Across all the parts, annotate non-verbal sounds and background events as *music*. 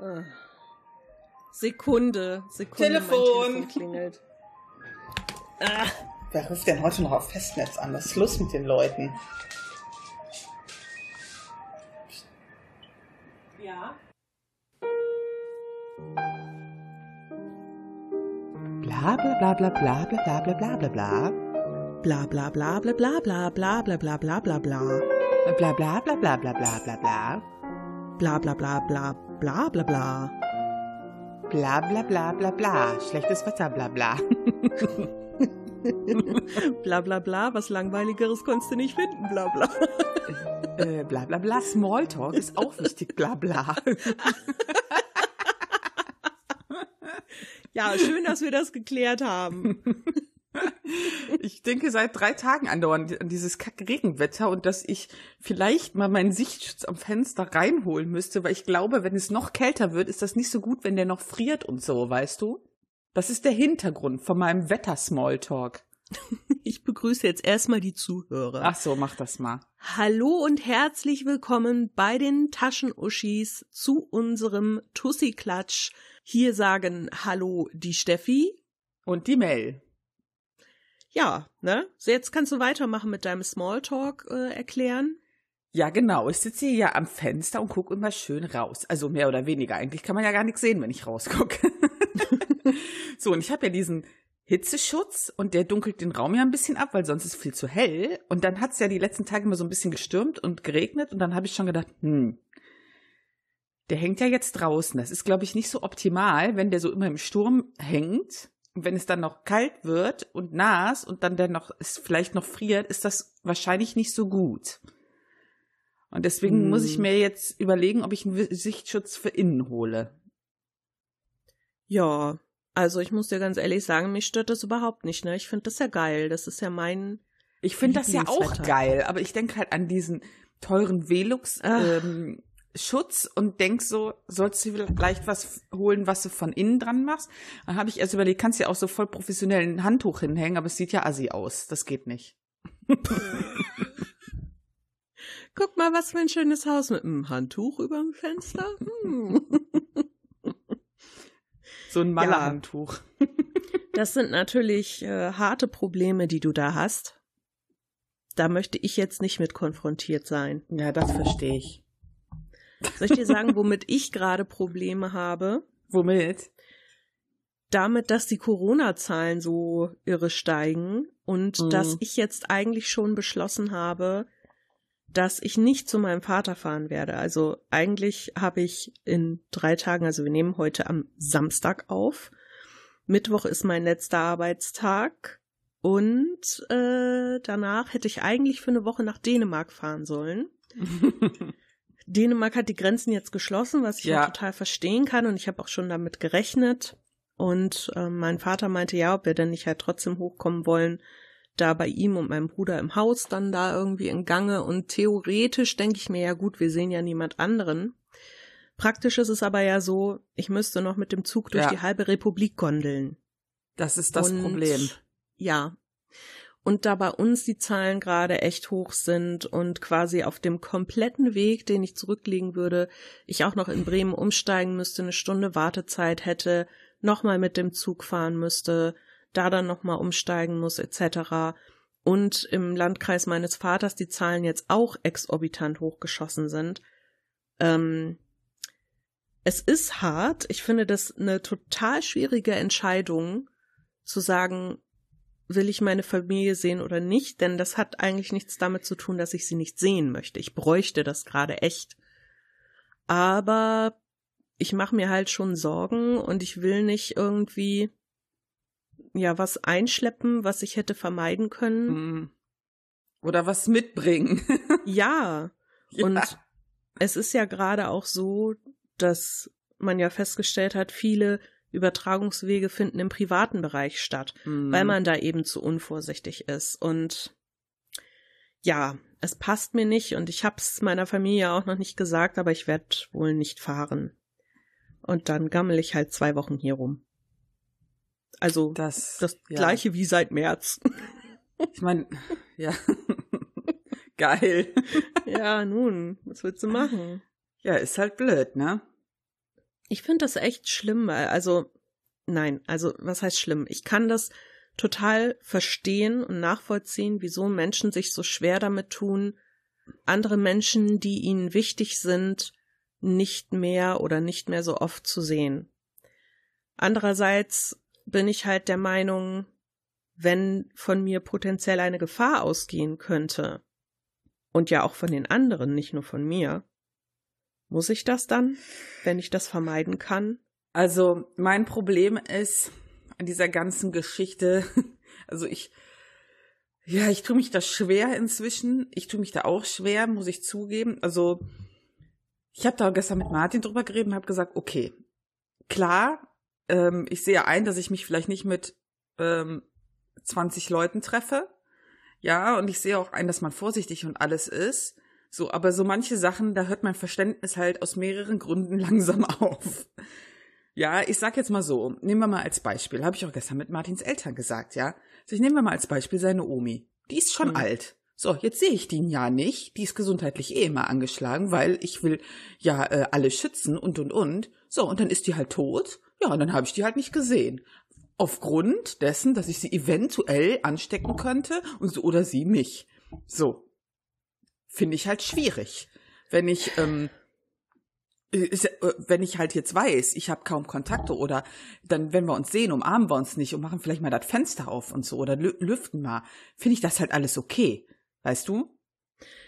Ah. Sekunde, Sekunde. Telefon. Telefon klingelt. Ah. Wer ruft denn heute noch auf Festnetz an? Was ist los mit den Leuten? Ja. Bla bla bla bla bla bla bla bla bla bla. Bla bla bla bla bla bla bla bla bla bla bla bla. Bla bla bla bla bla bla bla bla. Bla bla bla bla bla bla bla. Bla bla bla bla bla. Schlechtes Wetter, bla bla. *laughs* bla bla bla, was langweiligeres konntest du nicht finden, bla bla. äh, bla bla bla, Smalltalk ist auch wichtig, bla bla. *laughs* ja, schön, dass wir das geklärt haben. *laughs* Ich denke seit drei Tagen andauernd an dieses Kack-Regenwetter und dass ich vielleicht mal meinen Sichtschutz am Fenster reinholen müsste, weil ich glaube, wenn es noch kälter wird, ist das nicht so gut, wenn der noch friert und so, weißt du? Das ist der Hintergrund von meinem Wetter-Smalltalk. *laughs* Ich begrüße jetzt erstmal die Zuhörer. Ach so, mach das mal. Hallo und herzlich willkommen bei den Taschenuschis zu unserem Tussi-Klatsch. Hier sagen Hallo die Steffi. Und die Mel. Ja, ne? So, jetzt kannst du weitermachen mit deinem Smalltalk äh, erklären. Ja, genau. Ich sitze hier ja am Fenster und gucke immer schön raus. Also mehr oder weniger. Eigentlich kann man ja gar nichts sehen, wenn ich rausgucke. *laughs* so, und ich habe ja diesen Hitzeschutz und der dunkelt den Raum ja ein bisschen ab, weil sonst ist es viel zu hell. Und dann hat es ja die letzten Tage immer so ein bisschen gestürmt und geregnet und dann habe ich schon gedacht, hm, der hängt ja jetzt draußen. Das ist, glaube ich, nicht so optimal, wenn der so immer im Sturm hängt. Und wenn es dann noch kalt wird und nass und dann der noch, es vielleicht noch friert, ist das wahrscheinlich nicht so gut. Und deswegen hm. muss ich mir jetzt überlegen, ob ich einen Sichtschutz für innen hole. Ja, also ich muss dir ganz ehrlich sagen, mich stört das überhaupt nicht. Ne? Ich finde das ja geil. Das ist ja mein. Ich finde das ja auch geil, aber ich denke halt an diesen teuren Velux ähm, Schutz und denk so, sollst du vielleicht was holen, was du von innen dran machst? Dann habe ich erst überlegt, kannst ja auch so voll professionell ein Handtuch hinhängen, aber es sieht ja assi aus. Das geht nicht. *laughs* Guck mal, was für ein schönes Haus mit einem Handtuch über dem Fenster. Hm. *laughs* So ein Malerhandtuch. Ja. Das sind natürlich äh, harte Probleme, die du da hast. Da möchte ich jetzt nicht mit konfrontiert sein. Ja, das verstehe ich. Soll ich dir sagen, womit ich gerade Probleme habe? Womit? Damit, dass die Corona-Zahlen so irre steigen und mhm. dass ich jetzt eigentlich schon beschlossen habe, dass ich nicht zu meinem Vater fahren werde. Also eigentlich habe ich in drei Tagen, also wir nehmen heute am Samstag auf. Mittwoch ist mein letzter Arbeitstag und äh, danach hätte ich eigentlich für eine Woche nach Dänemark fahren sollen. *laughs* Dänemark hat die Grenzen jetzt geschlossen, was ich ja. total verstehen kann und ich habe auch schon damit gerechnet. Und äh, mein Vater meinte ja, ob wir denn nicht halt trotzdem hochkommen wollen, da bei ihm und meinem Bruder im Haus dann da irgendwie in Gange. Und theoretisch denke ich mir ja gut, wir sehen ja niemand anderen. Praktisch ist es aber ja so, ich müsste noch mit dem Zug durch ja. die halbe Republik gondeln. Das ist das und, Problem. Ja, und da bei uns die Zahlen gerade echt hoch sind und quasi auf dem kompletten Weg, den ich zurücklegen würde, ich auch noch in Bremen umsteigen müsste, eine Stunde Wartezeit hätte, nochmal mit dem Zug fahren müsste, da dann nochmal umsteigen muss, etc. Und im Landkreis meines Vaters die Zahlen jetzt auch exorbitant hochgeschossen sind. Ähm, es ist hart. Ich finde das eine total schwierige Entscheidung, zu sagen, will ich meine Familie sehen oder nicht, denn das hat eigentlich nichts damit zu tun, dass ich sie nicht sehen möchte. Ich bräuchte das gerade echt. Aber ich mache mir halt schon Sorgen und ich will nicht irgendwie ja was einschleppen, was ich hätte vermeiden können. Hm. Oder was mitbringen. *laughs* ja. ja. Und es ist ja gerade auch so, dass man ja festgestellt hat, viele Übertragungswege finden im privaten Bereich statt, mhm. weil man da eben zu unvorsichtig ist. Und ja, es passt mir nicht und ich habe es meiner Familie auch noch nicht gesagt, aber ich werde wohl nicht fahren. Und dann gammel ich halt zwei Wochen hier rum. Also das, das ja. gleiche wie seit März. Ich meine, ja. *laughs* Geil. Ja, nun, was willst du machen? Ja, ist halt blöd, ne? Ich finde das echt schlimm. Also, nein, also was heißt schlimm? Ich kann das total verstehen und nachvollziehen, wieso Menschen sich so schwer damit tun, andere Menschen, die ihnen wichtig sind, nicht mehr oder nicht mehr so oft zu sehen. Andererseits bin ich halt der Meinung, wenn von mir potenziell eine Gefahr ausgehen könnte, und ja auch von den anderen, nicht nur von mir, muss ich das dann, wenn ich das vermeiden kann? Also mein Problem ist an dieser ganzen Geschichte, *laughs* also ich, ja, ich tue mich da schwer inzwischen. Ich tue mich da auch schwer, muss ich zugeben. Also ich habe da gestern mit Martin drüber geredet und habe gesagt, okay, klar, ähm, ich sehe ein, dass ich mich vielleicht nicht mit ähm, 20 Leuten treffe. Ja, und ich sehe auch ein, dass man vorsichtig und alles ist. So, aber so manche Sachen, da hört mein Verständnis halt aus mehreren Gründen *laughs* langsam auf. Ja, ich sag jetzt mal so, nehmen wir mal als Beispiel, habe ich auch gestern mit Martins Eltern gesagt, ja. Also ich nehme mal als Beispiel seine Omi. Die ist schon mhm. alt. So, jetzt sehe ich den ja nicht. Die ist gesundheitlich eh immer angeschlagen, weil ich will ja äh, alle schützen und und und. So, und dann ist die halt tot. Ja, und dann habe ich die halt nicht gesehen. Aufgrund dessen, dass ich sie eventuell anstecken könnte und so oder sie mich. So. Finde ich halt schwierig. Wenn ich, ähm, ist, äh, wenn ich halt jetzt weiß, ich habe kaum Kontakte oder dann, wenn wir uns sehen, umarmen wir uns nicht und machen vielleicht mal das Fenster auf und so oder lüften mal, finde ich das halt alles okay. Weißt du?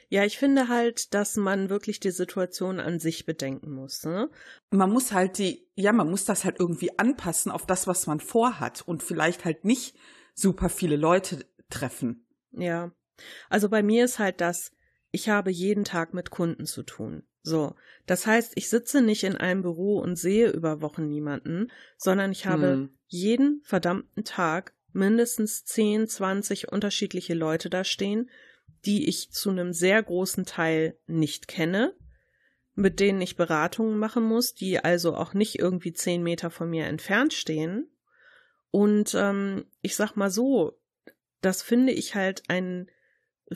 Ja, ich finde halt, dass man wirklich die Situation an sich bedenken muss. Ne? Man muss halt die, ja, man muss das halt irgendwie anpassen auf das, was man vorhat und vielleicht halt nicht super viele Leute treffen. Ja. Also bei mir ist halt das, ich habe jeden Tag mit Kunden zu tun. So. Das heißt, ich sitze nicht in einem Büro und sehe über Wochen niemanden, sondern ich habe hm. jeden verdammten Tag mindestens 10, 20 unterschiedliche Leute da stehen, die ich zu einem sehr großen Teil nicht kenne, mit denen ich Beratungen machen muss, die also auch nicht irgendwie zehn Meter von mir entfernt stehen. Und ähm, ich sag mal so, das finde ich halt ein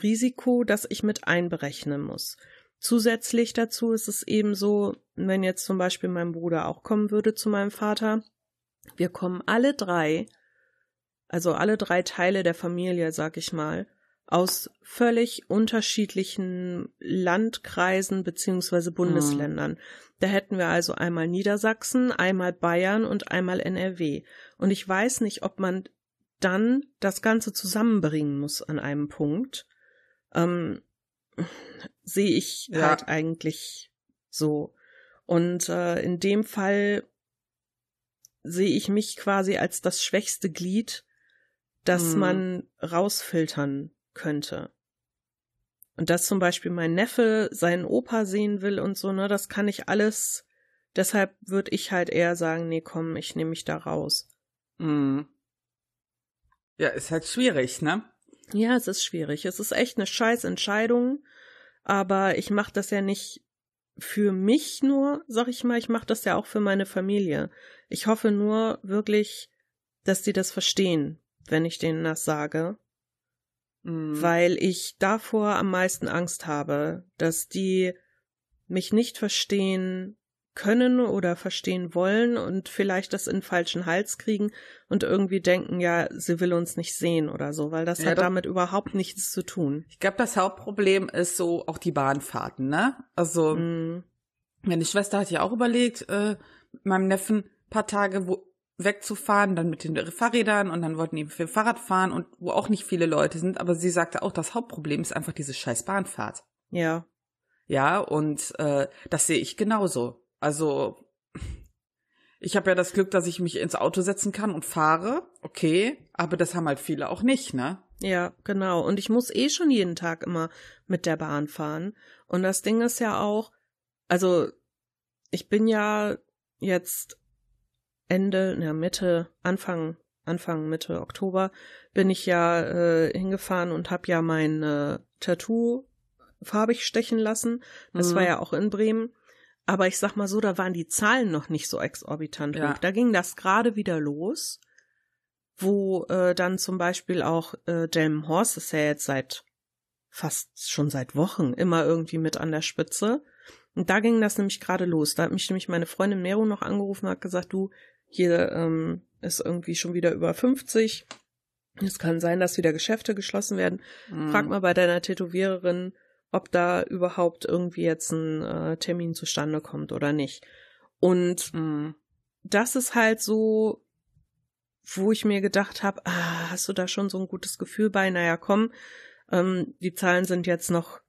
Risiko, das ich mit einberechnen muss. Zusätzlich dazu ist es eben so, wenn jetzt zum Beispiel mein Bruder auch kommen würde zu meinem Vater, wir kommen alle drei, also alle drei Teile der Familie, sag ich mal, aus völlig unterschiedlichen Landkreisen beziehungsweise Bundesländern. Mhm. Da hätten wir also einmal Niedersachsen, einmal Bayern und einmal NRW. Und ich weiß nicht, ob man dann das Ganze zusammenbringen muss an einem Punkt. Ähm, sehe ich ja. halt eigentlich so. Und äh, in dem Fall sehe ich mich quasi als das schwächste Glied, das mhm. man rausfiltern könnte. Und dass zum Beispiel mein Neffe seinen Opa sehen will und so, ne, das kann ich alles. Deshalb würde ich halt eher sagen, nee, komm, ich nehme mich da raus. Mhm. Ja, ist halt schwierig, ne? Ja, es ist schwierig. Es ist echt eine scheiß Entscheidung, aber ich mache das ja nicht für mich nur, sag ich mal, ich mache das ja auch für meine Familie. Ich hoffe nur wirklich, dass die das verstehen, wenn ich denen das sage mhm. weil ich davor am meisten Angst habe, dass die mich nicht verstehen können oder verstehen wollen und vielleicht das in falschen Hals kriegen und irgendwie denken, ja, sie will uns nicht sehen oder so, weil das ja, hat damit überhaupt nichts zu tun. Ich glaube, das Hauptproblem ist so auch die Bahnfahrten, ne? Also, mhm. meine Schwester hat ja auch überlegt, äh, meinem Neffen paar Tage, wo wegzufahren, dann mit den Fahrrädern und dann wollten die für Fahrrad fahren und wo auch nicht viele Leute sind, aber sie sagte auch, das Hauptproblem ist einfach diese scheiß Bahnfahrt. Ja. Ja, und äh, das sehe ich genauso. Also *laughs* ich habe ja das Glück, dass ich mich ins Auto setzen kann und fahre, okay, aber das haben halt viele auch nicht, ne? Ja, genau. Und ich muss eh schon jeden Tag immer mit der Bahn fahren. Und das Ding ist ja auch, also ich bin ja jetzt Ende, ja, Mitte, Anfang, Anfang, Mitte Oktober bin ich ja äh, hingefahren und habe ja mein äh, Tattoo farbig stechen lassen. Das mhm. war ja auch in Bremen. Aber ich sag mal so, da waren die Zahlen noch nicht so exorbitant ja. hoch. Da ging das gerade wieder los, wo äh, dann zum Beispiel auch äh, Delmenhorst ist ja jetzt seit fast schon seit Wochen immer irgendwie mit an der Spitze Und da ging das nämlich gerade los. Da hat mich nämlich meine Freundin Mero noch angerufen und hat gesagt, du, hier ähm, ist irgendwie schon wieder über 50. Es kann sein, dass wieder Geschäfte geschlossen werden. Mhm. Frag mal bei deiner Tätowiererin, ob da überhaupt irgendwie jetzt ein äh, Termin zustande kommt oder nicht. Und mhm. das ist halt so, wo ich mir gedacht habe, ah, hast du da schon so ein gutes Gefühl bei? Naja, komm, ähm, die Zahlen sind jetzt noch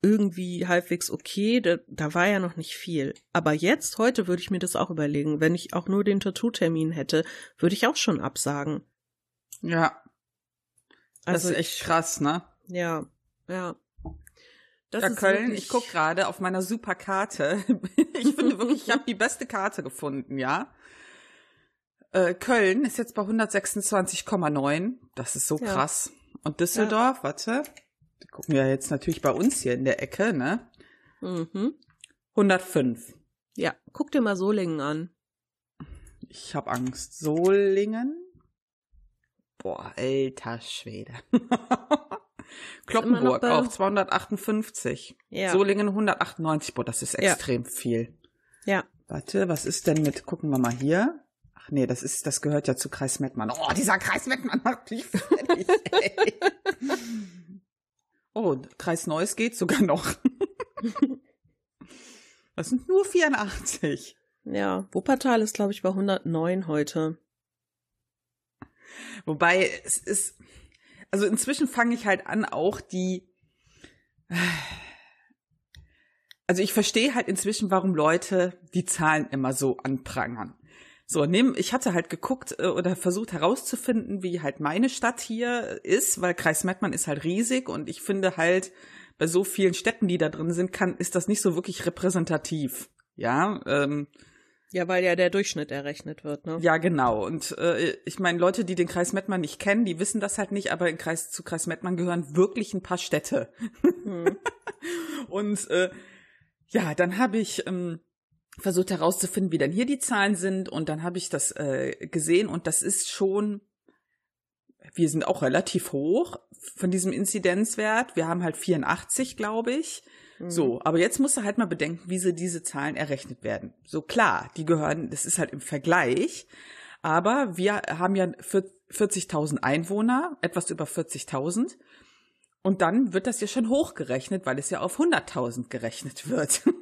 irgendwie halbwegs okay, da, da war ja noch nicht viel. Aber jetzt, heute würde ich mir das auch überlegen. Wenn ich auch nur den Tattoo-Termin hätte, würde ich auch schon absagen. Ja. Das also, ist echt krass, ne? Ja, ja. Das ja, Köln, wirklich... ich guck gerade auf meiner super Karte. *laughs* ich finde wirklich, ich habe die beste Karte gefunden, ja. Äh, Köln ist jetzt bei 126,9. Das ist so ja. krass. Und Düsseldorf, ja. warte, die gucken ja jetzt natürlich bei uns hier in der Ecke, ne? Mhm. 105. Ja, guck dir mal Solingen an. Ich hab Angst. Solingen? Boah, alter Schwede. *laughs* Kloppenburg auch 258. Ja. Solingen 198. Boah, das ist extrem ja. viel. Ja. Warte, was ist denn mit, gucken wir mal hier. Ach nee, das ist, das gehört ja zu Kreis Mettmann. Oh, dieser Kreis Mettmann macht mich fertig, ey. *laughs* Oh, Kreis Neues geht sogar noch. *laughs* das sind nur 84. Ja, Wuppertal ist, glaube ich, bei 109 heute. Wobei es ist, also inzwischen fange ich halt an, auch die, also ich verstehe halt inzwischen, warum Leute die Zahlen immer so anprangern. So, nehm, ich hatte halt geguckt äh, oder versucht herauszufinden, wie halt meine Stadt hier ist, weil Kreis Mettmann ist halt riesig und ich finde halt, bei so vielen Städten, die da drin sind, kann, ist das nicht so wirklich repräsentativ. Ja, ähm, ja, weil ja der Durchschnitt errechnet wird, ne? Ja, genau. Und äh, ich meine, Leute, die den Kreis Mettmann nicht kennen, die wissen das halt nicht, aber in Kreis, zu Kreis Mettmann gehören wirklich ein paar Städte. Hm. *laughs* und äh, ja, dann habe ich ähm, versucht herauszufinden, wie denn hier die Zahlen sind und dann habe ich das äh, gesehen und das ist schon, wir sind auch relativ hoch von diesem Inzidenzwert. Wir haben halt 84, glaube ich. Mhm. So, aber jetzt musst du halt mal bedenken, wie sie diese Zahlen errechnet werden. So klar, die gehören, das ist halt im Vergleich, aber wir haben ja 40.000 Einwohner, etwas über 40.000. Und dann wird das ja schon hochgerechnet, weil es ja auf 100.000 gerechnet wird. *laughs*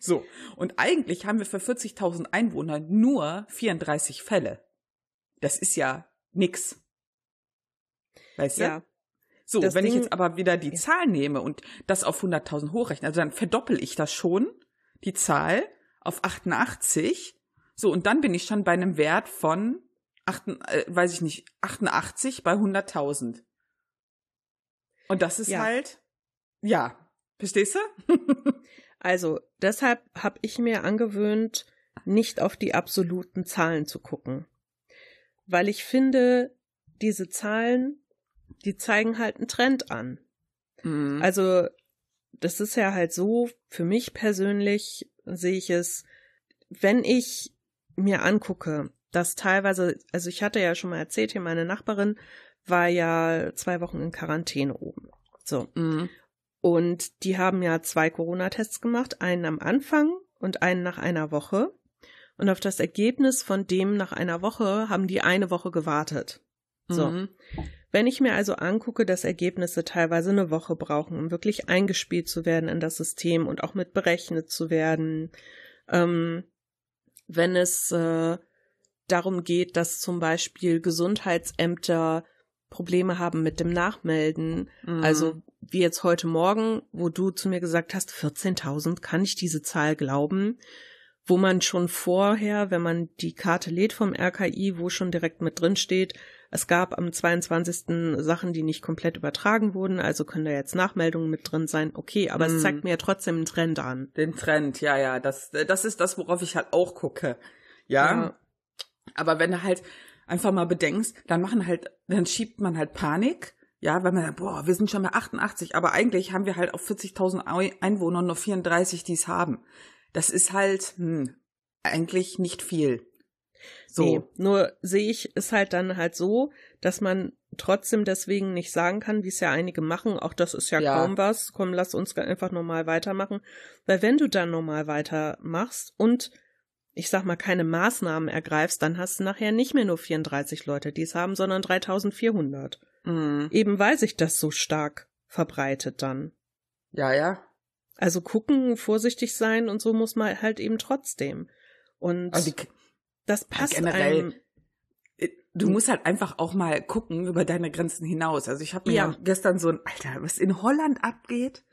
So, und eigentlich haben wir für 40.000 Einwohner nur 34 Fälle. Das ist ja nix. Weißt du? Ja. So, das wenn Ding, ich jetzt aber wieder die. Zahl nehme und das auf 100.000 hochrechne, also dann verdoppel ich das schon, die Zahl, auf 88. So, und dann bin ich schon bei einem Wert von, 8, äh, weiß ich nicht, 88 bei 100.000. Und das ist ja. halt, ja, verstehst du? *laughs* Also deshalb habe ich mir angewöhnt, nicht auf die absoluten Zahlen zu gucken. Weil ich finde, diese Zahlen, die zeigen halt einen Trend an. Mhm. Also das ist ja halt so, für mich persönlich sehe ich es, wenn ich mir angucke, dass teilweise, also ich hatte ja schon mal erzählt, hier meine Nachbarin war ja zwei Wochen in Quarantäne oben. So. Mhm. Und die haben ja zwei Corona-Tests gemacht, einen am Anfang und einen nach einer Woche. Und auf das Ergebnis von dem nach einer Woche haben die eine Woche gewartet. So. Mhm. Wenn ich mir also angucke, dass Ergebnisse teilweise eine Woche brauchen, um wirklich eingespielt zu werden in das System und auch mit berechnet zu werden, ähm, wenn es äh, darum geht, dass zum Beispiel Gesundheitsämter Probleme haben mit dem Nachmelden. Mhm. Also wie jetzt heute Morgen, wo du zu mir gesagt hast, 14.000, kann ich diese Zahl glauben? Wo man schon vorher, wenn man die Karte lädt vom RKI, wo schon direkt mit drin steht, es gab am 22. Sachen, die nicht komplett übertragen wurden, also können da jetzt Nachmeldungen mit drin sein. Okay, aber mm. es mhm. zeigt mir ja trotzdem einen Trend an. Den Trend, ja, ja, das, das ist das, worauf ich halt auch gucke. Ja. ja. Aber wenn du halt, einfach mal bedenkst, dann machen halt, dann schiebt man halt Panik. Ja, weil man sagt, boah, wir sind schon bei 88, aber eigentlich haben wir halt auf 40.000 Einwohner nur 34, die es haben. Das ist halt, hm, eigentlich nicht viel. So. Nee, nur sehe ich es halt dann halt so, dass man trotzdem deswegen nicht sagen kann, wie es ja einige machen, auch das ist ja, ja. kaum was, komm, lass uns einfach normal weitermachen. Weil wenn du dann normal weitermachst und ich sag mal, keine Maßnahmen ergreifst, dann hast du nachher nicht mehr nur 34 Leute, die es haben, sondern 3400. Mhm. Eben weil sich das so stark verbreitet dann. Ja, ja. Also gucken, vorsichtig sein und so muss man halt eben trotzdem. Und also die, das passt generell. Einem, äh, du musst halt einfach auch mal gucken über deine Grenzen hinaus. Also ich habe mir ja. gestern so ein, Alter, was in Holland abgeht.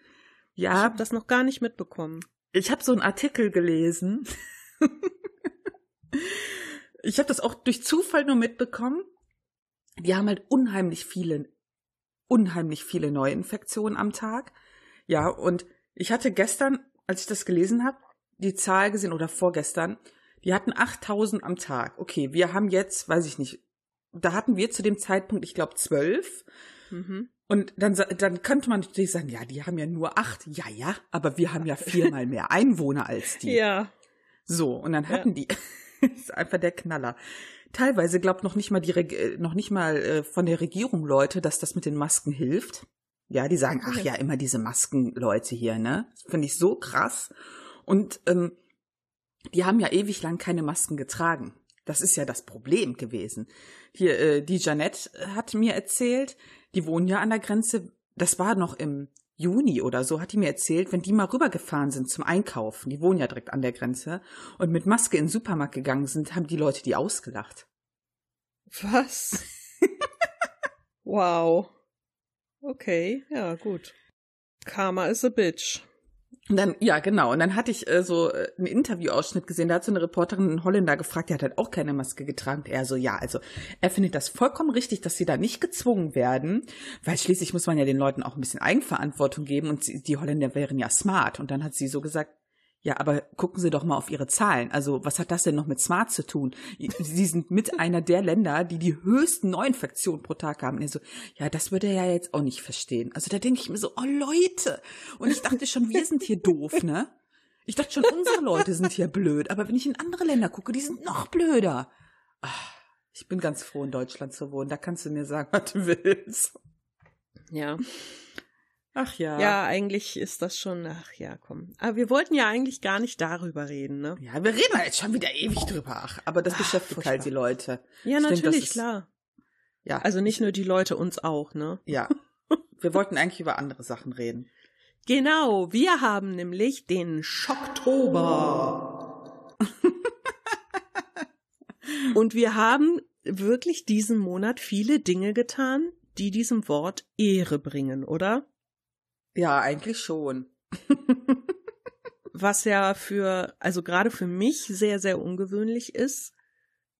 Ja. Ich habe das noch gar nicht mitbekommen. Ich habe so einen Artikel gelesen. *laughs* ich habe das auch durch Zufall nur mitbekommen. Die haben halt unheimlich viele, unheimlich viele Neuinfektionen am Tag. Ja, und ich hatte gestern, als ich das gelesen habe, die Zahl gesehen oder vorgestern, die hatten 8000 am Tag. Okay, wir haben jetzt, weiß ich nicht, da hatten wir zu dem Zeitpunkt, ich glaube, zwölf. Mhm. Und dann, dann könnte man natürlich sagen, ja, die haben ja nur acht. Ja, ja, aber wir haben ja viermal mehr Einwohner als die. Ja. So, und dann hatten ja. die, *laughs* ist einfach der Knaller. Teilweise glaubt noch nicht mal die, äh, noch nicht mal äh, von der Regierung Leute, dass das mit den Masken hilft. Ja, die sagen, ach ja, immer diese Maskenleute hier, ne? Finde ich so krass. Und ähm, die haben ja ewig lang keine Masken getragen. Das ist ja das Problem gewesen. Hier, äh, die Janette hat mir erzählt, die wohnen ja an der Grenze. Das war noch im Juni oder so, hat die mir erzählt, wenn die mal rübergefahren sind zum Einkaufen, die wohnen ja direkt an der Grenze, und mit Maske in den Supermarkt gegangen sind, haben die Leute die ausgelacht. Was? *laughs* wow. Okay, ja, gut. Karma is a bitch. Und dann, ja, genau. Und dann hatte ich äh, so äh, einen Interviewausschnitt gesehen, da hat so eine Reporterin einen Holländer gefragt, der hat halt auch keine Maske getragen. Er so, ja, also er findet das vollkommen richtig, dass sie da nicht gezwungen werden, weil schließlich muss man ja den Leuten auch ein bisschen Eigenverantwortung geben und die Holländer wären ja smart. Und dann hat sie so gesagt, ja, aber gucken Sie doch mal auf Ihre Zahlen. Also, was hat das denn noch mit Smart zu tun? Sie sind mit *laughs* einer der Länder, die die höchsten Neuinfektionen pro Tag haben. Und so, ja, das würde er ja jetzt auch nicht verstehen. Also, da denke ich mir so, oh Leute. Und ich dachte schon, wir sind hier doof, ne? Ich dachte schon, unsere Leute sind hier blöd. Aber wenn ich in andere Länder gucke, die sind noch blöder. Ach, ich bin ganz froh, in Deutschland zu wohnen. Da kannst du mir sagen, *laughs* was du willst. Ja. Ach ja. Ja, eigentlich ist das schon, ach ja, komm. Aber wir wollten ja eigentlich gar nicht darüber reden, ne? Ja, wir reden jetzt schon wieder ewig drüber. Ach, aber das ach, beschäftigt furchtbar. halt die Leute. Ja, ich natürlich, denk, klar. Ja. Also nicht nur die Leute, uns auch, ne? Ja. Wir wollten eigentlich über andere Sachen reden. Genau, wir haben nämlich den Schocktober. *laughs* Und wir haben wirklich diesen Monat viele Dinge getan, die diesem Wort Ehre bringen, oder? Ja, eigentlich schon. Was ja für, also gerade für mich sehr, sehr ungewöhnlich ist,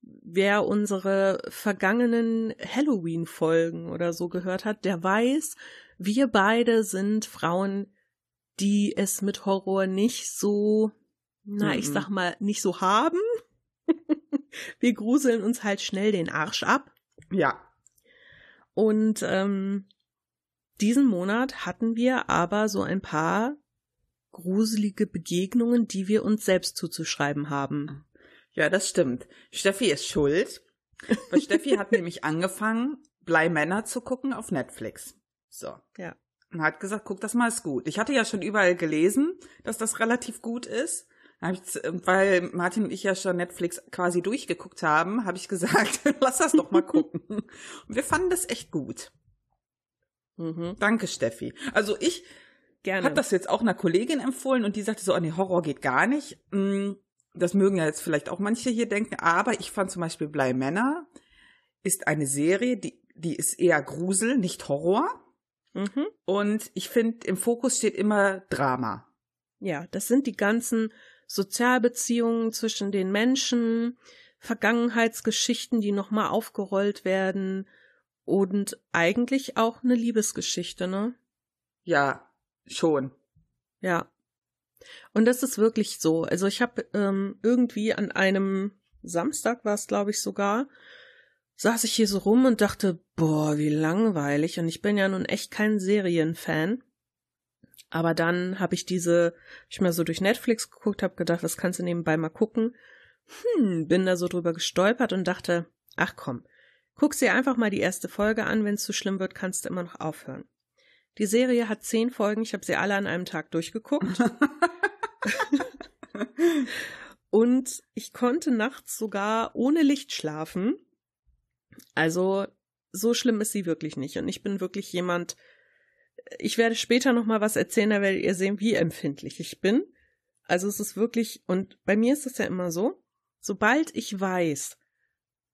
wer unsere vergangenen Halloween-Folgen oder so gehört hat, der weiß, wir beide sind Frauen, die es mit Horror nicht so, na, ich sag mal, nicht so haben. *laughs* wir gruseln uns halt schnell den Arsch ab. Ja. Und ähm, diesen Monat hatten wir aber so ein paar gruselige Begegnungen, die wir uns selbst zuzuschreiben haben. Ja, das stimmt. Steffi ist schuld. Weil Steffi hat *laughs* nämlich angefangen, Blei Männer zu gucken auf Netflix. So. Ja. Und hat gesagt, guck, das mal ist gut. Ich hatte ja schon überall gelesen, dass das relativ gut ist. Weil Martin und ich ja schon Netflix quasi durchgeguckt haben, habe ich gesagt, *laughs* lass das doch mal gucken. *laughs* Und wir fanden das echt gut. Mhm. Danke, Steffi. Also ich habe das jetzt auch einer Kollegin empfohlen und die sagte so, oh nee, Horror geht gar nicht. Mm, das mögen ja jetzt vielleicht auch manche hier denken, aber ich fand zum Beispiel Blei Männer ist eine Serie, die, die ist eher Grusel, nicht Horror. Mhm. Und ich finde, im Fokus steht immer Drama. Ja, das sind die ganzen Sozialbeziehungen zwischen den Menschen, Vergangenheitsgeschichten, die nochmal aufgerollt werden, und eigentlich auch eine Liebesgeschichte, ne? Ja, schon. Ja. Und das ist wirklich so. Also ich habe ähm, irgendwie an einem Samstag war es, glaube ich, sogar, saß ich hier so rum und dachte, boah, wie langweilig. Und ich bin ja nun echt kein Serienfan. Aber dann habe ich diese, hab ich mal so durch Netflix geguckt, habe gedacht, das kannst du nebenbei mal gucken. Hm, bin da so drüber gestolpert und dachte, ach komm, Guck dir einfach mal die erste Folge an. Wenn es zu schlimm wird, kannst du immer noch aufhören. Die Serie hat zehn Folgen. Ich habe sie alle an einem Tag durchgeguckt. *laughs* Und ich konnte nachts sogar ohne Licht schlafen. Also so schlimm ist sie wirklich nicht. Und ich bin wirklich jemand, ich werde später noch mal was erzählen, da werdet ihr sehen, wie empfindlich ich bin. Also es ist wirklich, und bei mir ist es ja immer so, sobald ich weiß,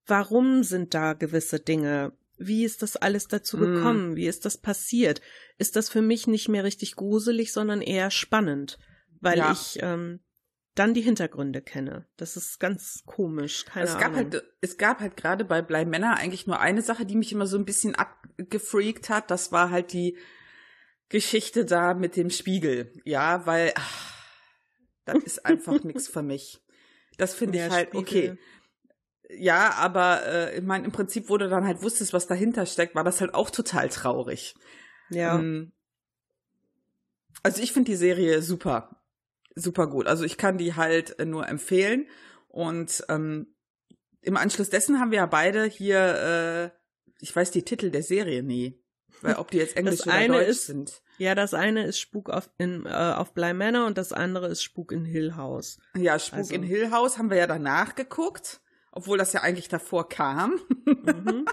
warum sind da gewisse Dinge, wie ist das alles dazu hm. gekommen, mm. wie ist das passiert, ist das für mich nicht mehr richtig gruselig, sondern eher spannend, weil ja. ich ähm, dann die Hintergründe kenne. Das ist ganz komisch. Keine es gab Ahnung. halt, es gab halt gerade bei Blei Männer eigentlich nur eine Sache, die mich immer so ein bisschen abgefreakt hat. Das war halt die Geschichte da mit dem Spiegel. Ja, weil ach, das ist einfach *laughs* nichts für mich. Das finde ich halt Spiegel. okay. Ja, aber äh, ich meine, im Prinzip, wo du dann halt wusstest, was dahinter steckt, war das halt auch total traurig. Ja. Ähm, also ich finde die Serie super super gut. Also ich kann die halt äh, nur empfehlen. Und ähm, im Anschluss dessen haben wir ja beide hier, äh, ich weiß die Titel der Serie nie. Weil ob die jetzt *laughs* Englisch das oder Deutsch ist, sind. Ja, das eine ist Spuk auf, in, äh, auf Bly Manor und das andere ist Spuk in Hill House. Ja, Spuk also. in Hill House haben wir ja danach geguckt, obwohl das ja eigentlich davor kam. Mhm.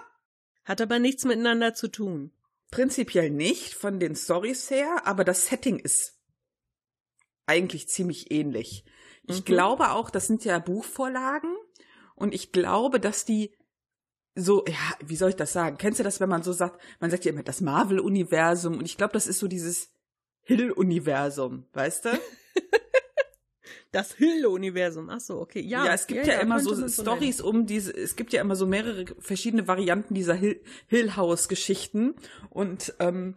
Hat aber nichts miteinander zu tun. Prinzipiell nicht von den Stories her, aber das Setting ist eigentlich ziemlich ähnlich. Ich mhm. glaube auch, das sind ja Buchvorlagen und ich glaube, dass die so, ja, wie soll ich das sagen? Kennst du das, wenn man so sagt, man sagt ja immer das Marvel-Universum und ich glaube, das ist so dieses Hill-Universum, weißt du? *laughs* das Hill-Universum, ach so, okay, ja. Ja, es gibt ja, ja, immer so Stories um diese, es gibt ja immer so mehrere verschiedene Varianten dieser Hill-House-Geschichten und ähm,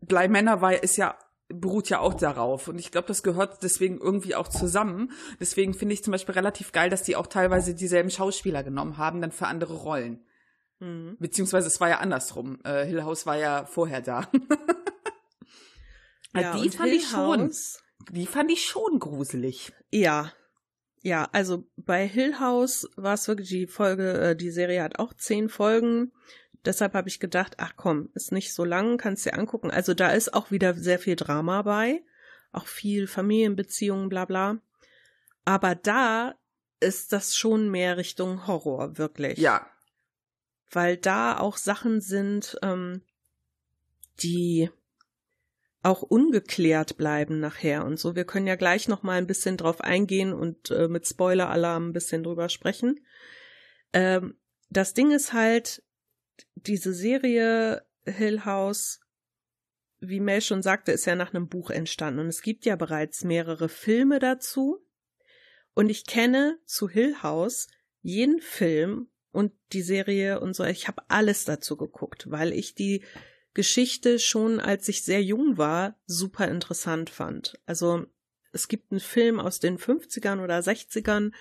Blei Männer war ist ja beruht ja auch darauf. Und ich glaube, das gehört deswegen irgendwie auch zusammen. Deswegen finde ich zum Beispiel relativ geil, dass die auch teilweise dieselben Schauspieler genommen haben, dann für andere Rollen. Mhm. Beziehungsweise es war ja andersrum. Äh, Hill House war ja vorher da. *laughs* ja, die fand Hill ich schon. House, die fand ich schon gruselig. Ja. Ja, also bei Hill House war es wirklich die Folge, äh, die Serie hat auch zehn Folgen deshalb habe ich gedacht, ach komm, ist nicht so lang, kannst dir angucken. Also da ist auch wieder sehr viel Drama bei, auch viel Familienbeziehungen, bla bla. Aber da ist das schon mehr Richtung Horror, wirklich. Ja. Weil da auch Sachen sind, ähm, die auch ungeklärt bleiben nachher und so. Wir können ja gleich noch mal ein bisschen drauf eingehen und äh, mit Spoiler-Alarm ein bisschen drüber sprechen. Ähm, das Ding ist halt, diese Serie Hill House, wie Mel schon sagte, ist ja nach einem Buch entstanden und es gibt ja bereits mehrere Filme dazu. Und ich kenne zu Hill House jeden Film und die Serie und so. Ich habe alles dazu geguckt, weil ich die Geschichte schon, als ich sehr jung war, super interessant fand. Also es gibt einen Film aus den 50ern oder 60ern,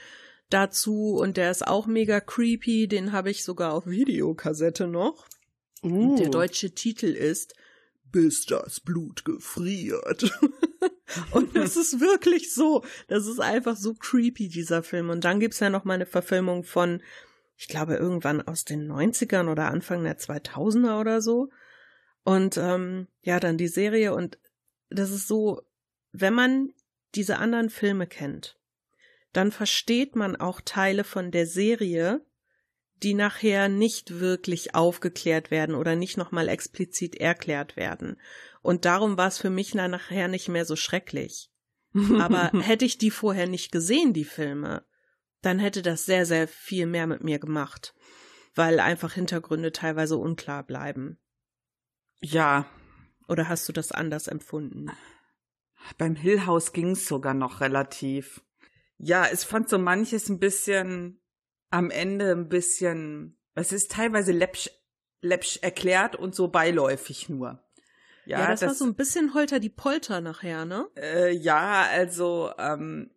dazu und der ist auch mega creepy. Den habe ich sogar auf Videokassette noch. Uh. Der deutsche Titel ist Bis das Blut gefriert. *laughs* und das ist wirklich so. Das ist einfach so creepy, dieser Film. Und dann gibt's ja noch mal eine Verfilmung von, ich glaube, irgendwann aus den 90ern oder Anfang der 2000er oder so. Und ähm, ja, dann die Serie. Und das ist so, wenn man diese anderen Filme kennt, dann versteht man auch Teile von der Serie, die nachher nicht wirklich aufgeklärt werden oder nicht nochmal explizit erklärt werden. Und darum war es für mich nachher nicht mehr so schrecklich. Aber *laughs* hätte ich die vorher nicht gesehen, die Filme, dann hätte das sehr, sehr viel mehr mit mir gemacht, weil einfach Hintergründe teilweise unklar bleiben. Ja. Oder hast du das anders empfunden? Beim Hill House ging's sogar noch relativ ja, es fand so manches ein bisschen am Ende ein bisschen, es ist teilweise läppsch, läppsch erklärt und so beiläufig nur. Ja, ja das, das, war so ein bisschen Holter die Polter nachher, ne? Äh, ja, also ähm,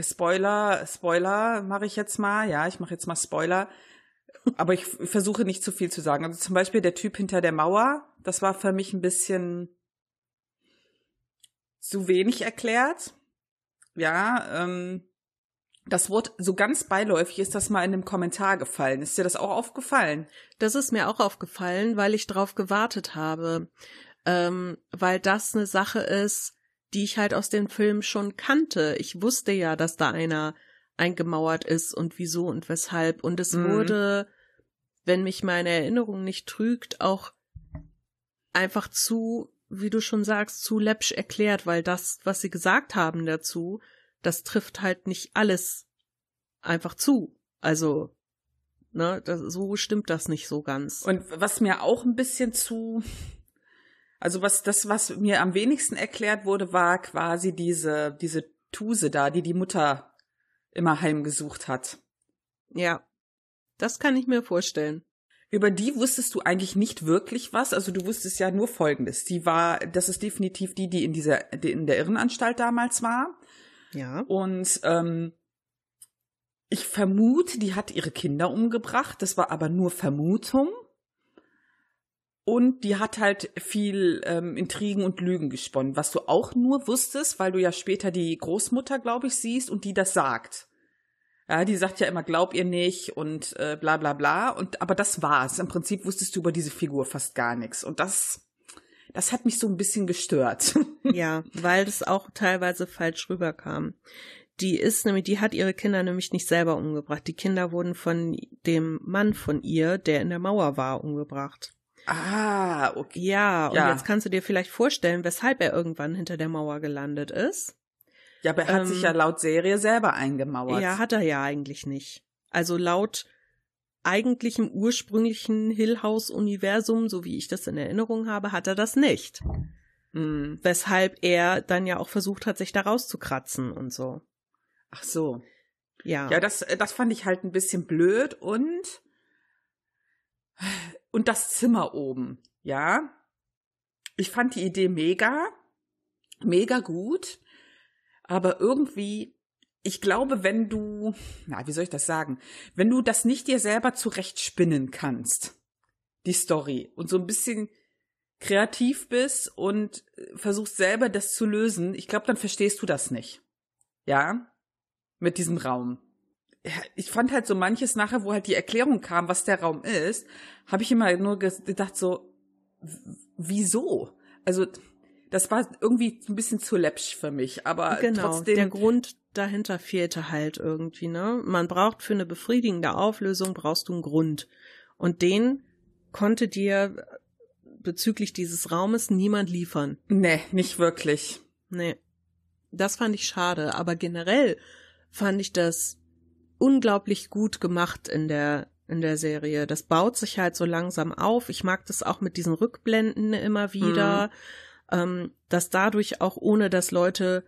Spoiler, Spoiler mache ich jetzt mal. Ja, ich mache jetzt mal Spoiler. Aber ich versuche nicht zu viel zu sagen. Also zum Beispiel der Typ hinter der Mauer, das war für mich ein bisschen zu wenig erklärt. Ja, ähm, das Wort so ganz beiläufig ist das mal in einem Kommentar gefallen. Ist dir das auch aufgefallen? Das ist mir auch aufgefallen, weil ich drauf gewartet habe. Ähm, weil das eine Sache ist, die ich halt aus dem Film schon kannte. Ich wusste ja, dass da einer eingemauert ist und wieso und weshalb. Und es mhm. wurde, wenn mich meine Erinnerung nicht trügt, auch einfach zu, wie du schon sagst, zu läppsch erklärt, weil das, was sie gesagt haben dazu, das trifft halt nicht alles einfach zu. Also, ne, das, so stimmt das nicht so ganz. Und was mir auch ein bisschen zu, also was, das, was mir am wenigsten erklärt wurde, war quasi diese, diese Tuse da, die die Mutter immer heimgesucht hat. Ja, das kann ich mir vorstellen. Über die wusstest du eigentlich nicht wirklich was. Also du wusstest ja nur Folgendes. Die war, das ist definitiv die, die in dieser, die in der Irrenanstalt damals war. Ja. Und ähm, ich vermute, die hat ihre Kinder umgebracht. Das war aber nur Vermutung. Und die hat halt viel ähm, Intrigen und Lügen gesponnen, was du auch nur wusstest, weil du ja später die Großmutter, glaube ich, siehst und die das sagt. Ja, die sagt ja immer, glaub ihr nicht und äh, bla bla bla. Und aber das war's. Im Prinzip wusstest du über diese Figur fast gar nichts. Und das, das hat mich so ein bisschen gestört. *laughs* Ja, weil das auch teilweise falsch rüberkam. Die ist nämlich, die hat ihre Kinder nämlich nicht selber umgebracht. Die Kinder wurden von dem Mann von ihr, der in der Mauer war, umgebracht. Ah, okay. Ja, und ja. jetzt kannst du dir vielleicht vorstellen, weshalb er irgendwann hinter der Mauer gelandet ist. Ja, aber er hat ähm, sich ja laut Serie selber eingemauert. Ja, hat er ja eigentlich nicht. Also laut eigentlichem ursprünglichen Hill House Universum, so wie ich das in Erinnerung habe, hat er das nicht. Mhm. Weshalb er dann ja auch versucht hat, sich da rauszukratzen und so. Ach so. Ja. Ja, das, das fand ich halt ein bisschen blöd und, und das Zimmer oben, ja. Ich fand die Idee mega, mega gut. Aber irgendwie, ich glaube, wenn du, na, wie soll ich das sagen? Wenn du das nicht dir selber zurechtspinnen kannst, die Story, und so ein bisschen kreativ bist und versuchst selber das zu lösen, ich glaube, dann verstehst du das nicht. Ja? Mit diesem Raum. Ich fand halt so manches nachher, wo halt die Erklärung kam, was der Raum ist, habe ich immer nur gedacht so, wieso? Also das war irgendwie ein bisschen zu läppsch für mich, aber genau, trotzdem. Der Grund dahinter fehlte halt irgendwie, ne? Man braucht für eine befriedigende Auflösung brauchst du einen Grund. Und den konnte dir bezüglich dieses Raumes niemand liefern. Nee, nicht wirklich. Nee. Das fand ich schade, aber generell fand ich das unglaublich gut gemacht in der in der Serie. Das baut sich halt so langsam auf. Ich mag das auch mit diesen Rückblenden immer wieder. Mhm ähm, dass dadurch auch ohne, dass Leute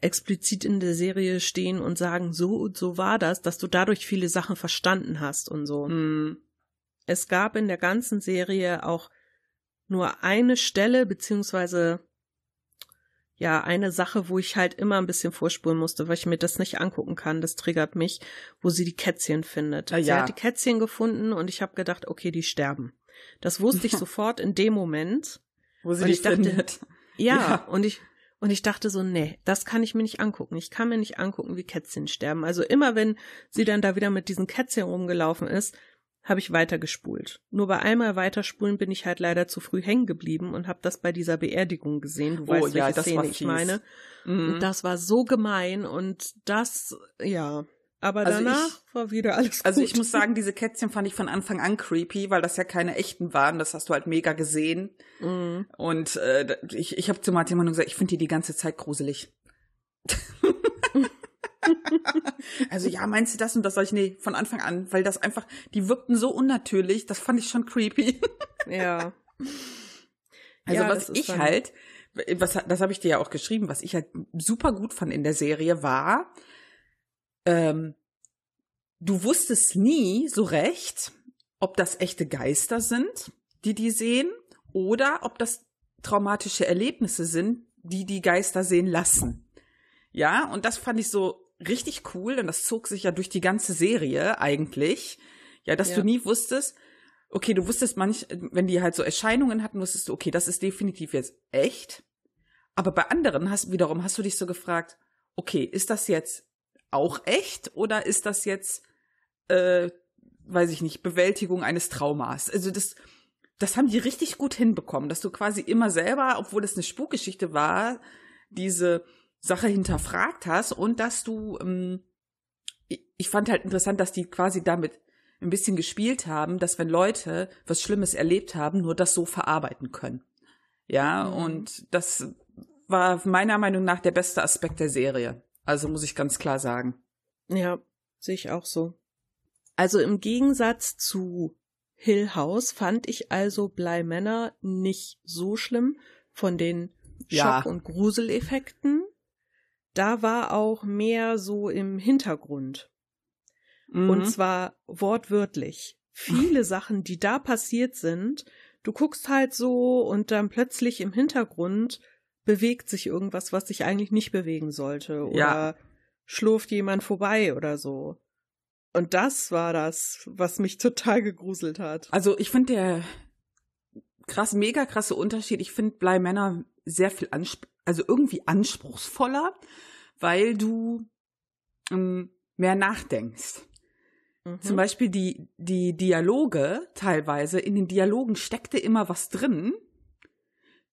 explizit in der Serie stehen und sagen, so und so war das, dass du dadurch viele Sachen verstanden hast und so. Mhm. Es gab in der ganzen Serie auch nur eine Stelle, beziehungsweise ja, eine Sache, wo ich halt immer ein bisschen vorspulen musste, weil ich mir das nicht angucken kann. Das triggert mich, wo sie die Kätzchen findet. Ah, ja. Sie hat die Kätzchen gefunden und ich habe gedacht, okay, die sterben. Das wusste ich *laughs* sofort in dem Moment. Wo sie und dich dachte, findet. Ja, ja, und ich, und ich dachte so, nee, das kann ich mir nicht angucken. Ich kann mir nicht angucken, wie Kätzchen sterben. Also immer wenn sie dann da wieder mit diesen Kätzchen rumgelaufen ist, habe ich weitergespult. Nur bei einmal weiterspulen bin ich halt leider zu früh hängen geblieben und habe das bei dieser Beerdigung gesehen. Du oh, weißt, ja, welche Szene ich meine. Mhm. Und das war so gemein und das, ja, aber also danach ich, war wieder alles gut. Also ich muss sagen, diese Kätzchen fand ich von Anfang an creepy, weil das ja keine echten waren. Das hast du halt mega gesehen. Mm. Und äh, ich, ich habe zu Martin immer nur gesagt, ich finde die die ganze Zeit gruselig. *laughs* also ja, meinst du das und das soll ich? Nee, von Anfang an, weil das einfach, die wirkten so unnatürlich, das fand ich schon creepy. ja. *laughs* Also ja, was ich halt, was, das habe ich dir ja auch geschrieben, was ich halt super gut fand in der Serie war, ähm, du wusstest nie so recht, ob das echte Geister sind, die die sehen, oder ob das traumatische Erlebnisse sind, die die Geister sehen lassen. Ja, und das fand ich so richtig cool und das zog sich ja durch die ganze Serie eigentlich. Ja, dass ja. du nie wusstest, okay, du wusstest manch, wenn die halt so Erscheinungen hatten, wusstest du, okay, das ist definitiv jetzt echt. Aber bei anderen hast wiederum hast du dich so gefragt, okay, ist das jetzt auch echt oder ist das jetzt, äh, weiß ich nicht, Bewältigung eines Traumas? Also das, das haben die richtig gut hinbekommen, dass du quasi immer selber, obwohl es eine Spukgeschichte war, diese Sache hinterfragt hast und dass du, ähm, ich fand halt interessant, dass die quasi damit ein bisschen gespielt haben, dass wenn Leute was Schlimmes erlebt haben, nur das so verarbeiten können. Ja, mhm. und das war meiner Meinung nach der beste Aspekt der Serie. Also muss ich ganz klar sagen. Ja, sehe ich auch so. Also im Gegensatz zu Hill House fand ich also Bly Manor nicht so schlimm von den Schock- ja. und Gruseleffekten. Da war auch mehr so im Hintergrund. Mhm. Und zwar wortwörtlich. Viele *laughs* Sachen, die da passiert sind, du guckst halt so und dann plötzlich im Hintergrund bewegt sich irgendwas, was sich eigentlich nicht bewegen sollte. Oder ja. schlurft jemand vorbei oder so. Und das war das, was mich *laughs* total gegruselt hat. Also ich finde der krass, mega krasse Unterschied. Ich finde Blei Männer sehr viel, Ansp also irgendwie anspruchsvoller, weil du ähm, mehr nachdenkst. Mhm. Zum Beispiel die, die Dialoge teilweise, in den Dialogen steckte immer was drin,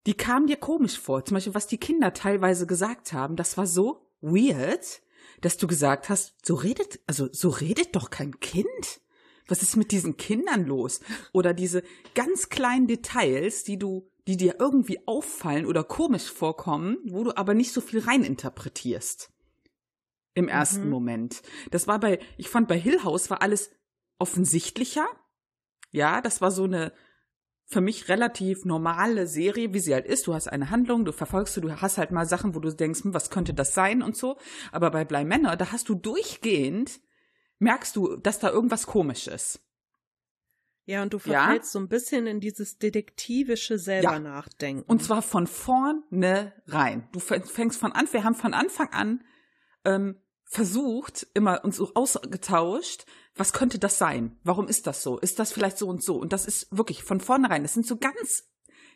die kamen dir komisch vor. Zum Beispiel, was die Kinder teilweise gesagt haben, das war so weird, dass du gesagt hast, so redet, also so redet doch kein Kind. Was ist mit diesen Kindern los? Oder diese ganz kleinen Details, die du, die dir irgendwie auffallen oder komisch vorkommen, wo du aber nicht so viel reininterpretierst. Im ersten mhm. Moment. Das war bei, ich fand bei Hill House war alles offensichtlicher. Ja, das war so eine, für mich relativ normale Serie, wie sie halt ist. Du hast eine Handlung, du verfolgst, du hast halt mal Sachen, wo du denkst, hm, was könnte das sein und so. Aber bei Bly Männer, da hast du durchgehend, merkst du, dass da irgendwas komisch ist. Ja, und du verfällst ja? so ein bisschen in dieses detektivische selber ja. nachdenken. Und zwar von vorne rein. Du fängst von an, wir haben von Anfang an ähm, versucht, immer uns so ausgetauscht, was könnte das sein? Warum ist das so? Ist das vielleicht so und so? Und das ist wirklich von vornherein, das sind so ganz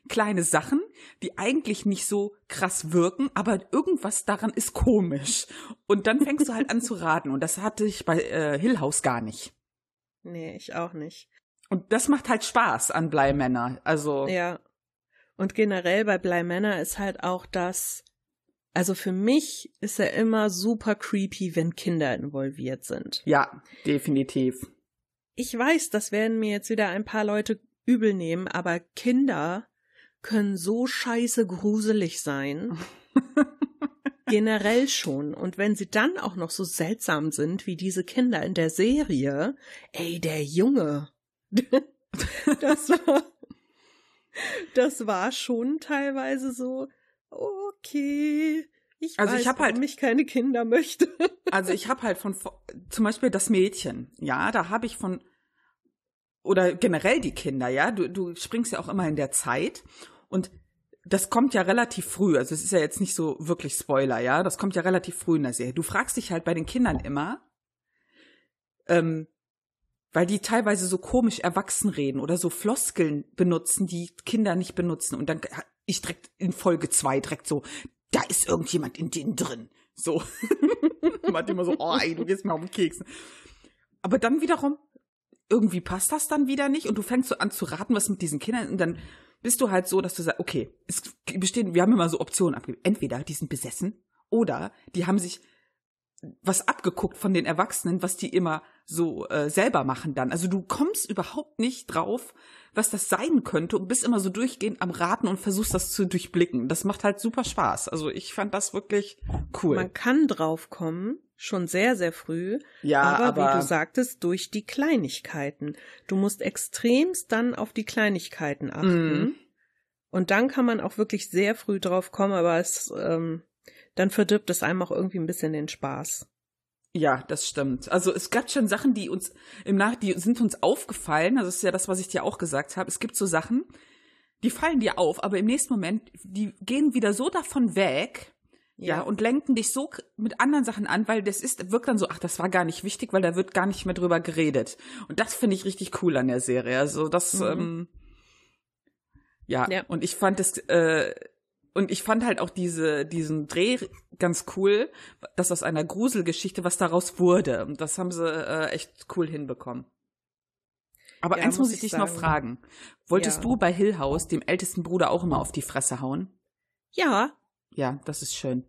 kleine Sachen, die eigentlich nicht so krass wirken, aber irgendwas daran ist komisch. Und dann fängst du halt an zu raten. Und das hatte ich bei äh, Hill House gar nicht. Nee, ich auch nicht. Und das macht halt Spaß an Bleimänner. Also. Ja. Und generell bei Bleimänner ist halt auch das, also für mich ist er immer super creepy, wenn Kinder involviert sind. Ja, definitiv. Ich weiß, das werden mir jetzt wieder ein paar Leute übel nehmen, aber Kinder können so scheiße gruselig sein. *laughs* Generell schon. Und wenn sie dann auch noch so seltsam sind wie diese Kinder in der Serie, ey, der Junge. *laughs* das war, das war schon teilweise so, okay. Ich also weiß, ich habe halt mich keine Kinder möchte. *laughs* also ich habe halt von zum Beispiel das Mädchen, ja, da habe ich von oder generell die Kinder, ja, du du springst ja auch immer in der Zeit und das kommt ja relativ früh, also es ist ja jetzt nicht so wirklich Spoiler, ja, das kommt ja relativ früh in der Serie. Du fragst dich halt bei den Kindern immer, ähm, weil die teilweise so komisch erwachsen reden oder so Floskeln benutzen, die Kinder nicht benutzen. Und dann ich direkt in Folge zwei direkt so, da ist irgendjemand in denen drin. So. *laughs* Man hat immer so, oh ey, du gehst mir auf den Keks. Aber dann wiederum, irgendwie passt das dann wieder nicht und du fängst so an zu raten, was mit diesen Kindern und dann bist du halt so, dass du sagst, okay, es bestehen, wir haben immer so Optionen abgegeben. Entweder die sind besessen oder die haben sich was abgeguckt von den Erwachsenen, was die immer so äh, selber machen dann. Also du kommst überhaupt nicht drauf, was das sein könnte und bist immer so durchgehend am Raten und versuchst das zu durchblicken. Das macht halt super Spaß. Also ich fand das wirklich cool. Man kann drauf kommen, schon sehr, sehr früh. Ja, aber, aber wie du sagtest, durch die Kleinigkeiten. Du musst extremst dann auf die Kleinigkeiten achten. Mhm. Und dann kann man auch wirklich sehr früh drauf kommen, aber es ähm, dann verdirbt es einem auch irgendwie ein bisschen den Spaß. Ja, das stimmt. Also es gab schon Sachen, die uns im Nach, die sind uns aufgefallen. Also das ist ja das, was ich dir auch gesagt habe. Es gibt so Sachen, die fallen dir auf, aber im nächsten Moment, die gehen wieder so davon weg, ja. ja, und lenken dich so mit anderen Sachen an, weil das ist, wirkt dann so, ach, das war gar nicht wichtig, weil da wird gar nicht mehr drüber geredet. Und das finde ich richtig cool an der Serie. Also das, mhm. ähm, ja. ja, und ich fand es, äh, Und ich fand halt auch diese, diesen Dreh ganz cool, dass aus einer Gruselgeschichte was daraus wurde. Und das haben sie äh, echt cool hinbekommen. Aber ja, eins muss ich, dich sagen. noch fragen. Wolltest ja. du bei Hill House dem ältesten Bruder auch immer auf die Fresse hauen? Ja. Ja, das ist schön.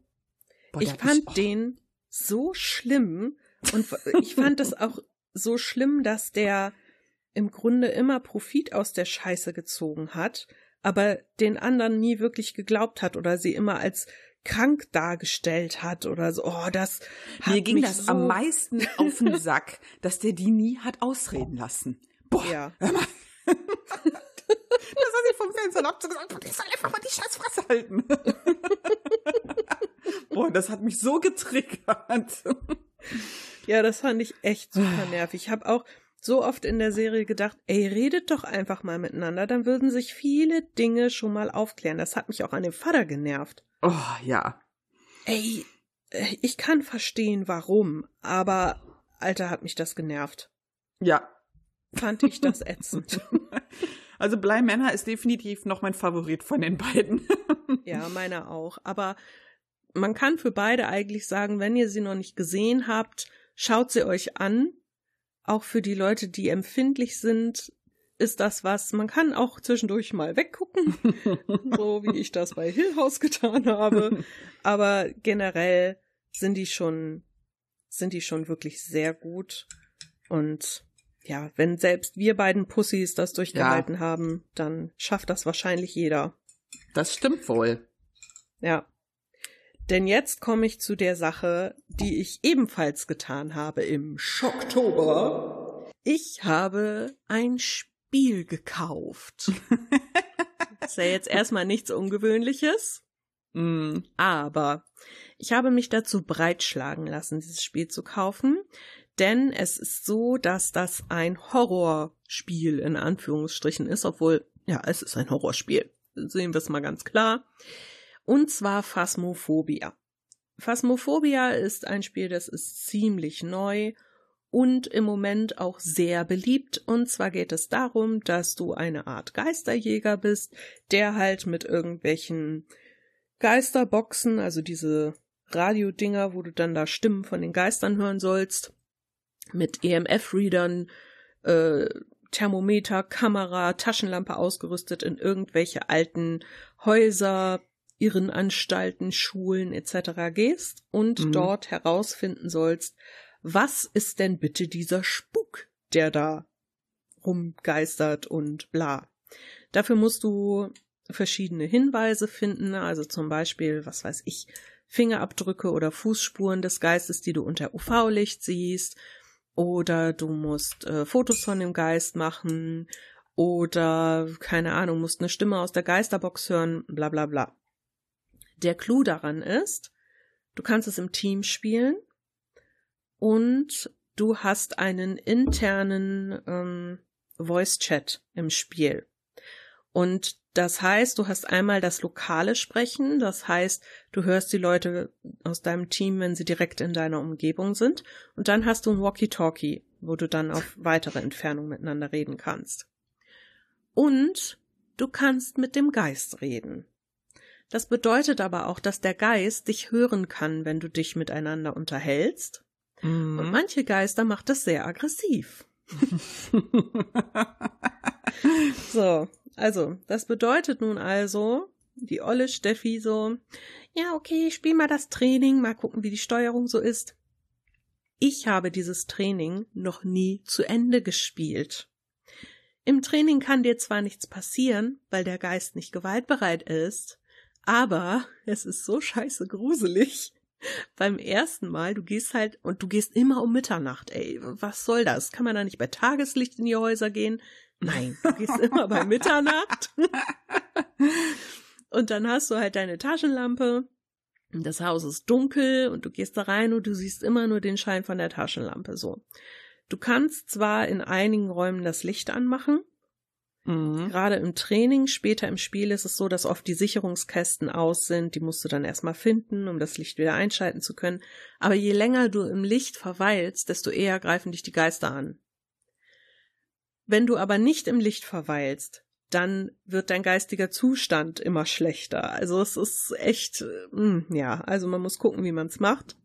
Boah, ich fand ich, oh. den so schlimm und ich fand es auch so schlimm, dass der im Grunde immer Profit aus der Scheiße gezogen hat, aber den anderen nie wirklich geglaubt hat oder sie immer als krank dargestellt hat oder so. Oh, das hat Mir ging das so am meisten auf den Sack, *laughs* dass der die nie hat ausreden lassen. Boah, ja. hör mal. *laughs* das hat sie vom Fenster abgesagt, ich soll einfach mal die Scheißfresse halten. *laughs* Boah, das hat mich so getriggert. Ja, das fand ich echt super nervig. Ich habe auch so oft in der Serie gedacht, ey, redet doch einfach mal miteinander, dann würden sich viele Dinge schon mal aufklären. Das hat mich auch an dem Vater genervt. Oh, ja. Ey, äh, ich kann verstehen, warum, aber Alter, hat mich das genervt. Ja. Fand ich das ätzend. *laughs* Also Bly Manor ist definitiv noch mein Favorit von den beiden. ja, meiner auch. Aber man kann für beide eigentlich sagen, wenn ihr sie noch nicht gesehen habt, schaut sie euch an auch für die Leute, die empfindlich sind, ist das was, man kann auch zwischendurch mal weggucken, *laughs* so wie ich das bei Hill House getan habe. Aber generell sind die schon, sind die schon wirklich sehr gut. Und ja, wenn selbst wir beiden Pussys das durchgehalten ja. haben, dann schafft das wahrscheinlich jeder. Das stimmt wohl. Ja. Denn jetzt komme ich zu der Sache, die ich ebenfalls getan habe im Schocktober. Ich habe ein Spiel gekauft. das *laughs* ist ja jetzt erstmal nichts Ungewöhnliches. Mm, aber ich habe mich dazu breitschlagen lassen, dieses Spiel zu kaufen. Denn es ist so, dass das ein Horrorspiel in Anführungsstrichen ist, obwohl, ja, es ist ein Horrorspiel. Sehen wir es mal ganz klar. Und zwar Phasmophobia. Phasmophobia ist ein Spiel, das ist ziemlich neu und im Moment auch sehr beliebt. Und zwar geht es darum, dass du eine Art Geisterjäger bist, der halt mit irgendwelchen Geisterboxen, also diese Radiodinger, wo du dann da Stimmen von den Geistern hören sollst, mit EMF-Readern, äh, Thermometer, Kamera, Taschenlampe ausgerüstet in irgendwelche alten Häuser, Irrenanstalten, Schulen etc. gehst und mhm. dort herausfinden sollst, was ist denn bitte dieser Spuk, der da rumgeistert und bla. Dafür musst du verschiedene Hinweise finden, also zum Beispiel, was weiß ich, Fingerabdrücke oder Fußspuren des Geistes, die du unter UV-Licht siehst, oder du musst äh, Fotos von dem Geist machen, oder keine Ahnung, musst eine Stimme aus der Geisterbox hören, bla bla bla. Der Clou daran ist, du kannst es im Team spielen und du hast einen internen ähm, Voice-Chat im Spiel. Und das heißt, du hast einmal das lokale Sprechen, das heißt, du hörst die Leute aus deinem Team, wenn sie direkt in deiner Umgebung sind, und dann hast du ein Walkie-Talkie, wo du dann auf weitere Entfernung miteinander reden kannst. Und du kannst mit dem Geist reden. Das bedeutet aber auch, dass der Geist dich hören kann, wenn du dich miteinander unterhältst. Mhm. Und manche Geister macht es sehr aggressiv. *laughs* so, also, das bedeutet nun also, die olle Steffi so, ja, okay, spiel mal das Training, mal gucken, wie die Steuerung so ist. Ich habe dieses Training noch nie zu Ende gespielt. Im Training kann dir zwar nichts passieren, weil der Geist nicht gewaltbereit ist, aber es ist so scheiße gruselig. Beim ersten Mal, du gehst halt und du gehst immer um Mitternacht, ey. Was soll das? Kann man da nicht bei Tageslicht in die Häuser gehen? Nein, du gehst *laughs* immer bei Mitternacht. und dann hast du halt deine Taschenlampe. Das Haus ist dunkel und du gehst da rein und du siehst immer nur den Schein von der Taschenlampe so. Du kannst zwar in einigen Räumen das Licht anmachen, Mhm. Gerade im Training, später im Spiel ist es so, dass oft die Sicherungskästen aus sind. Die musst du dann erstmal finden, um das Licht wieder einschalten zu können. Aber je länger du im Licht verweilst, desto eher greifen dich die Geister an. Wenn du aber nicht im Licht verweilst, dann wird dein geistiger Zustand immer schlechter. Also es ist echt, mh, hm, ja, also man muss gucken, wie man es macht.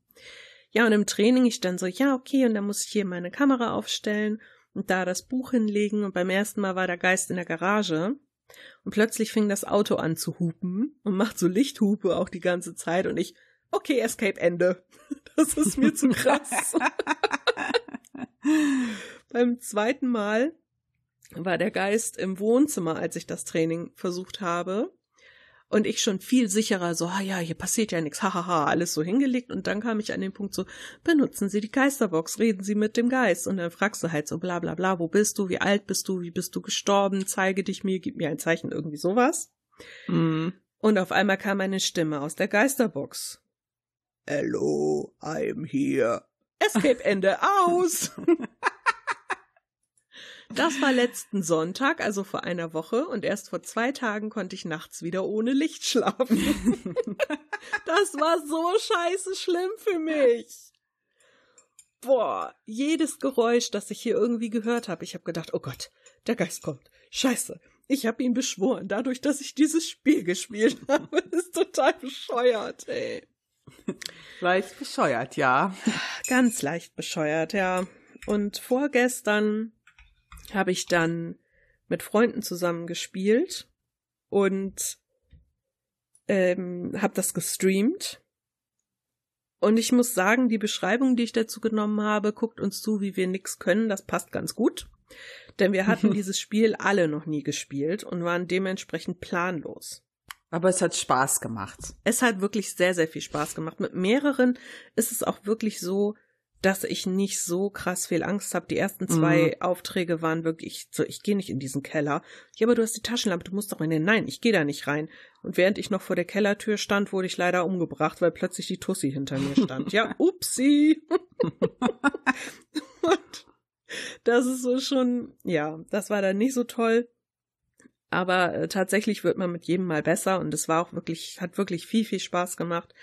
Ja, und im Training ich dann so, ja, okay, und dann muss ich hier meine Kamera aufstellen und da das Buch hinlegen. Und beim ersten Mal war der Geist in der Garage. Und plötzlich fing das Auto an zu hupen und macht so Lichthupe auch die ganze Zeit. Und ich, okay, Escape Ende. *laughs* Das ist mir zu krass. *laughs* beim zweiten Mal war der Geist im Wohnzimmer, als ich das Training versucht habe. Und ich schon viel sicherer, so, ah ja, hier passiert ja nichts, hahaha, alles so hingelegt. Und dann kam ich an den Punkt so, benutzen Sie die Geisterbox, reden Sie mit dem Geist. Und dann fragst du halt so, bla bla bla, wo bist du, wie alt bist du, wie bist du gestorben, zeige dich mir, gib mir ein Zeichen, irgendwie sowas. Mhm. Und auf einmal kam eine Stimme aus der Geisterbox. Hello, I'm here. Escape Ende aus. *laughs* Das war letzten Sonntag, also vor einer Woche, und erst vor zwei Tagen konnte ich nachts wieder ohne Licht schlafen. *laughs* das war so scheiße schlimm für mich. Boah, jedes Geräusch, das ich hier irgendwie gehört habe, ich habe gedacht, oh Gott, der Geist kommt. Scheiße, ich habe ihn beschworen, dadurch, dass ich dieses Spiel gespielt *laughs* habe. Das ist total bescheuert, ey. Leicht bescheuert, ja. Ganz leicht bescheuert, ja. Und vorgestern habe ich dann mit Freunden zusammen gespielt und ähm, habe das gestreamt. Und ich muss sagen, die Beschreibung, die ich dazu genommen habe, guckt uns zu, wie wir nix können, das passt ganz gut. Denn wir hatten *laughs* dieses Spiel alle noch nie gespielt und waren dementsprechend planlos. Aber es hat Spaß gemacht. Es hat wirklich sehr, sehr viel Spaß gemacht. Mit mehreren ist es auch wirklich so, dass ich nicht so krass viel Angst habe. Die ersten zwei mhm. Aufträge waren wirklich so, ich gehe nicht in diesen Keller. Ja, aber du hast die Taschenlampe, du musst doch in den. Nein, ich gehe da nicht rein. Und während ich noch vor der Kellertür stand, wurde ich leider umgebracht, weil plötzlich die Tussi hinter mir stand. ja, *laughs* upsi. Und das ist so schon, ja, das war dann nicht so toll. Aber äh, tatsächlich wird man mit jedem Mal besser und es war auch wirklich, hat wirklich viel, viel Spaß gemacht.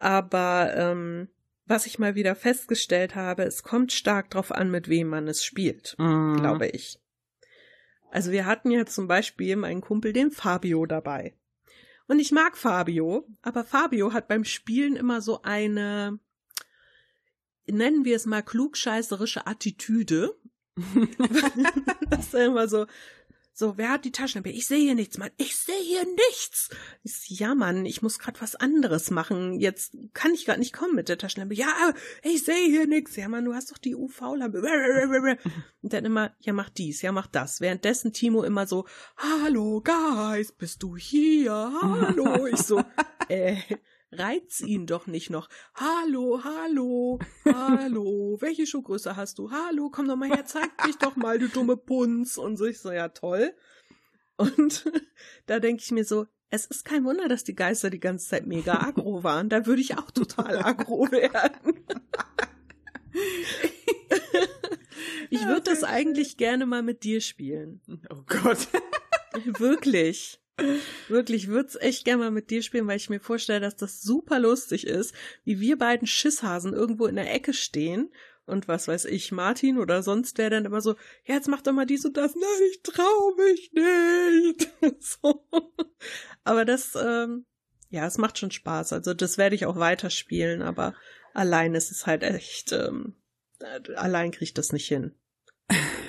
Aber ähm, was ich mal wieder festgestellt habe, es kommt stark drauf an, mit wem man es spielt, mhm. glaube ich. Also wir hatten ja zum Beispiel meinen Kumpel, den Fabio, dabei. Und ich mag Fabio, aber Fabio hat beim Spielen immer so eine, nennen wir es mal klugscheißerische Attitüde. *laughs* *laughs* das ist immer so, so, wer hat die Taschenlampe? Ich sehe hier nichts, Mann. Ich sehe hier nichts. Ich, ja, Mann, ich muss gerade was anderes machen. Jetzt kann ich gerade nicht kommen mit der Taschenlampe. Ja, ich sehe hier nichts. Ja, Mann, du hast doch die UV-Lampe. *laughs* Und dann immer, ja, mach dies, ja, mach das. Währenddessen Timo immer so, hallo, Guys, bist du hier? Hallo. Ich so, *laughs* äh, reiz ihn doch nicht noch. Hallo, hallo, *laughs* hallo, welche Schuhgröße hast du? Hallo, komm doch mal her, zeig dich doch mal, du dumme Punz. Und so, ich so, ja, toll. Und *laughs* da denke ich mir so, es ist kein Wunder, dass die Geister die ganze Zeit mega aggro *laughs* waren. Da würde ich auch total aggro werden. ich würde das eigentlich gerne mal mit dir spielen. Oh Gott. Wirklich. Wirklich, würde es echt gerne mal mit dir spielen, weil ich mir vorstelle, dass das super lustig ist, wie wir beiden Schisshasen irgendwo in der Ecke stehen und was weiß ich, Martin oder sonst wer dann immer so, ja, jetzt mach doch mal dies und das. Nein, ich trau mich nicht. *laughs* so. Aber das, ähm, ja, es macht schon Spaß. Also das werde ich auch weiterspielen, aber allein ist es halt echt, ähm, allein kriege ich das nicht hin *laughs*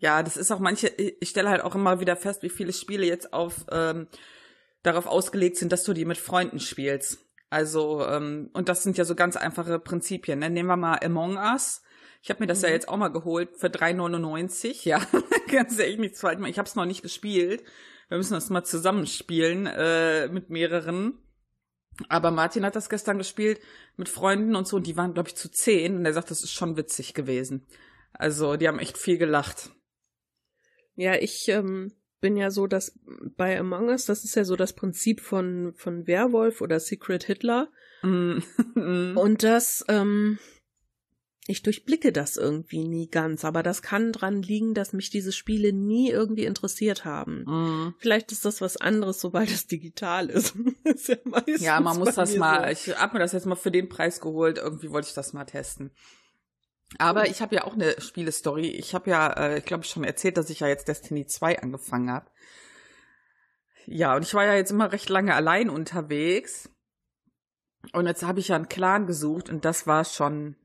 ja, das ist auch manche, ich stelle halt auch immer wieder fest, wie viele Spiele jetzt auf ähm, darauf ausgelegt sind, dass du die mit Freunden spielst. Also, ähm, und das sind ja so ganz einfache Prinzipien. Ne? Nehmen wir mal Among Us. Ich habe mir das mhm. ja jetzt auch mal geholt für 3,99. Ja, *laughs* ganz ehrlich, nicht zweimal. Ich habe es noch nicht gespielt. Wir müssen das mal zusammenspielen äh, mit mehreren. Aber Martin hat das gestern gespielt mit Freunden und so, und die waren, glaube ich, zu zehn. Und er sagt, das ist schon witzig gewesen. Also, die haben echt viel gelacht. Ja, ich ähm, bin ja so, dass bei Among Us, das ist ja so das Prinzip von, von Werwolf oder Secret Hitler. Mm. *laughs* Und das, ähm, ich durchblicke das irgendwie nie ganz, aber das kann dran liegen, dass mich diese Spiele nie irgendwie interessiert haben. Mm. Vielleicht ist das was anderes, sobald es digital ist. *laughs* ist ja, ja, man muss das mal, so. ich habe mir das jetzt mal für den Preis geholt, irgendwie wollte ich das mal testen. Aber ich habe ja auch eine Spielestory. Ich habe ja, äh, ich glaube, schon erzählt, dass ich ja jetzt Destiny 2 angefangen habe. ja, und ich war ja jetzt immer recht lange allein unterwegs. Und jetzt habe ich ja einen Clan gesucht und das war schon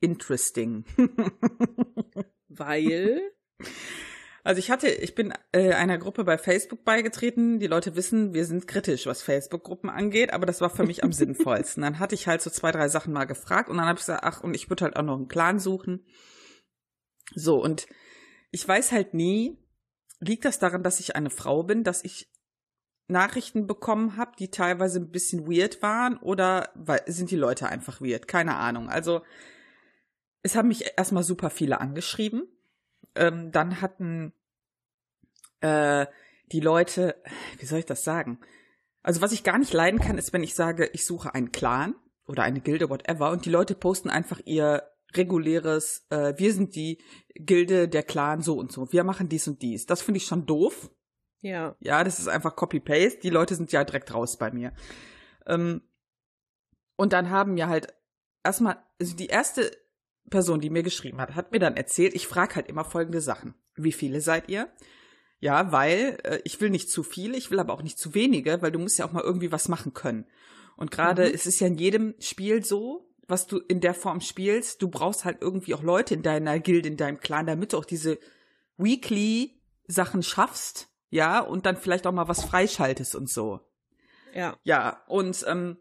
interesting. *laughs* Weil? *laughs* Also ich hatte, ich bin äh, einer Gruppe bei Facebook beigetreten. Die Leute wissen, wir sind kritisch, was Facebook-Gruppen angeht, aber das war für mich am *laughs* sinnvollsten. Dann hatte ich halt so zwei, drei Sachen mal gefragt und dann habe ich gesagt, ach, und ich würde halt auch noch einen Clan suchen. So, und ich weiß halt nie, liegt das daran, dass ich eine Frau bin, dass ich Nachrichten bekommen habe, die teilweise ein bisschen weird waren oder sind die Leute einfach weird? Keine Ahnung. Also es haben mich erstmal super viele angeschrieben. Ähm, dann hatten äh, die Leute, wie soll ich das sagen? Also was ich gar nicht leiden kann, ist, wenn ich sage, ich suche einen Clan oder eine Gilde, whatever, und die Leute posten einfach ihr reguläres, äh, wir sind die Gilde, der Clan, so und so. Wir machen dies und dies. Das finde ich schon doof. Ja. Ja, das ist einfach Copy-Paste. Die Leute sind ja direkt raus bei mir. Ähm, und dann haben mir halt erstmal, also die erste Person, die mir geschrieben hat, hat mir dann erzählt, ich frage halt immer folgende Sachen. Wie viele seid ihr? Ja, weil äh, ich will nicht zu viele, ich will aber auch nicht zu wenige, weil du musst ja auch mal irgendwie was machen können. Und gerade mhm. es ist ja in jedem Spiel so, was du in der Form spielst, du brauchst halt irgendwie auch Leute in deiner Guild, in deinem Clan, damit du auch diese Weekly Sachen schaffst, ja, und dann vielleicht auch mal was freischaltest und so. Ja. Ja, und ähm,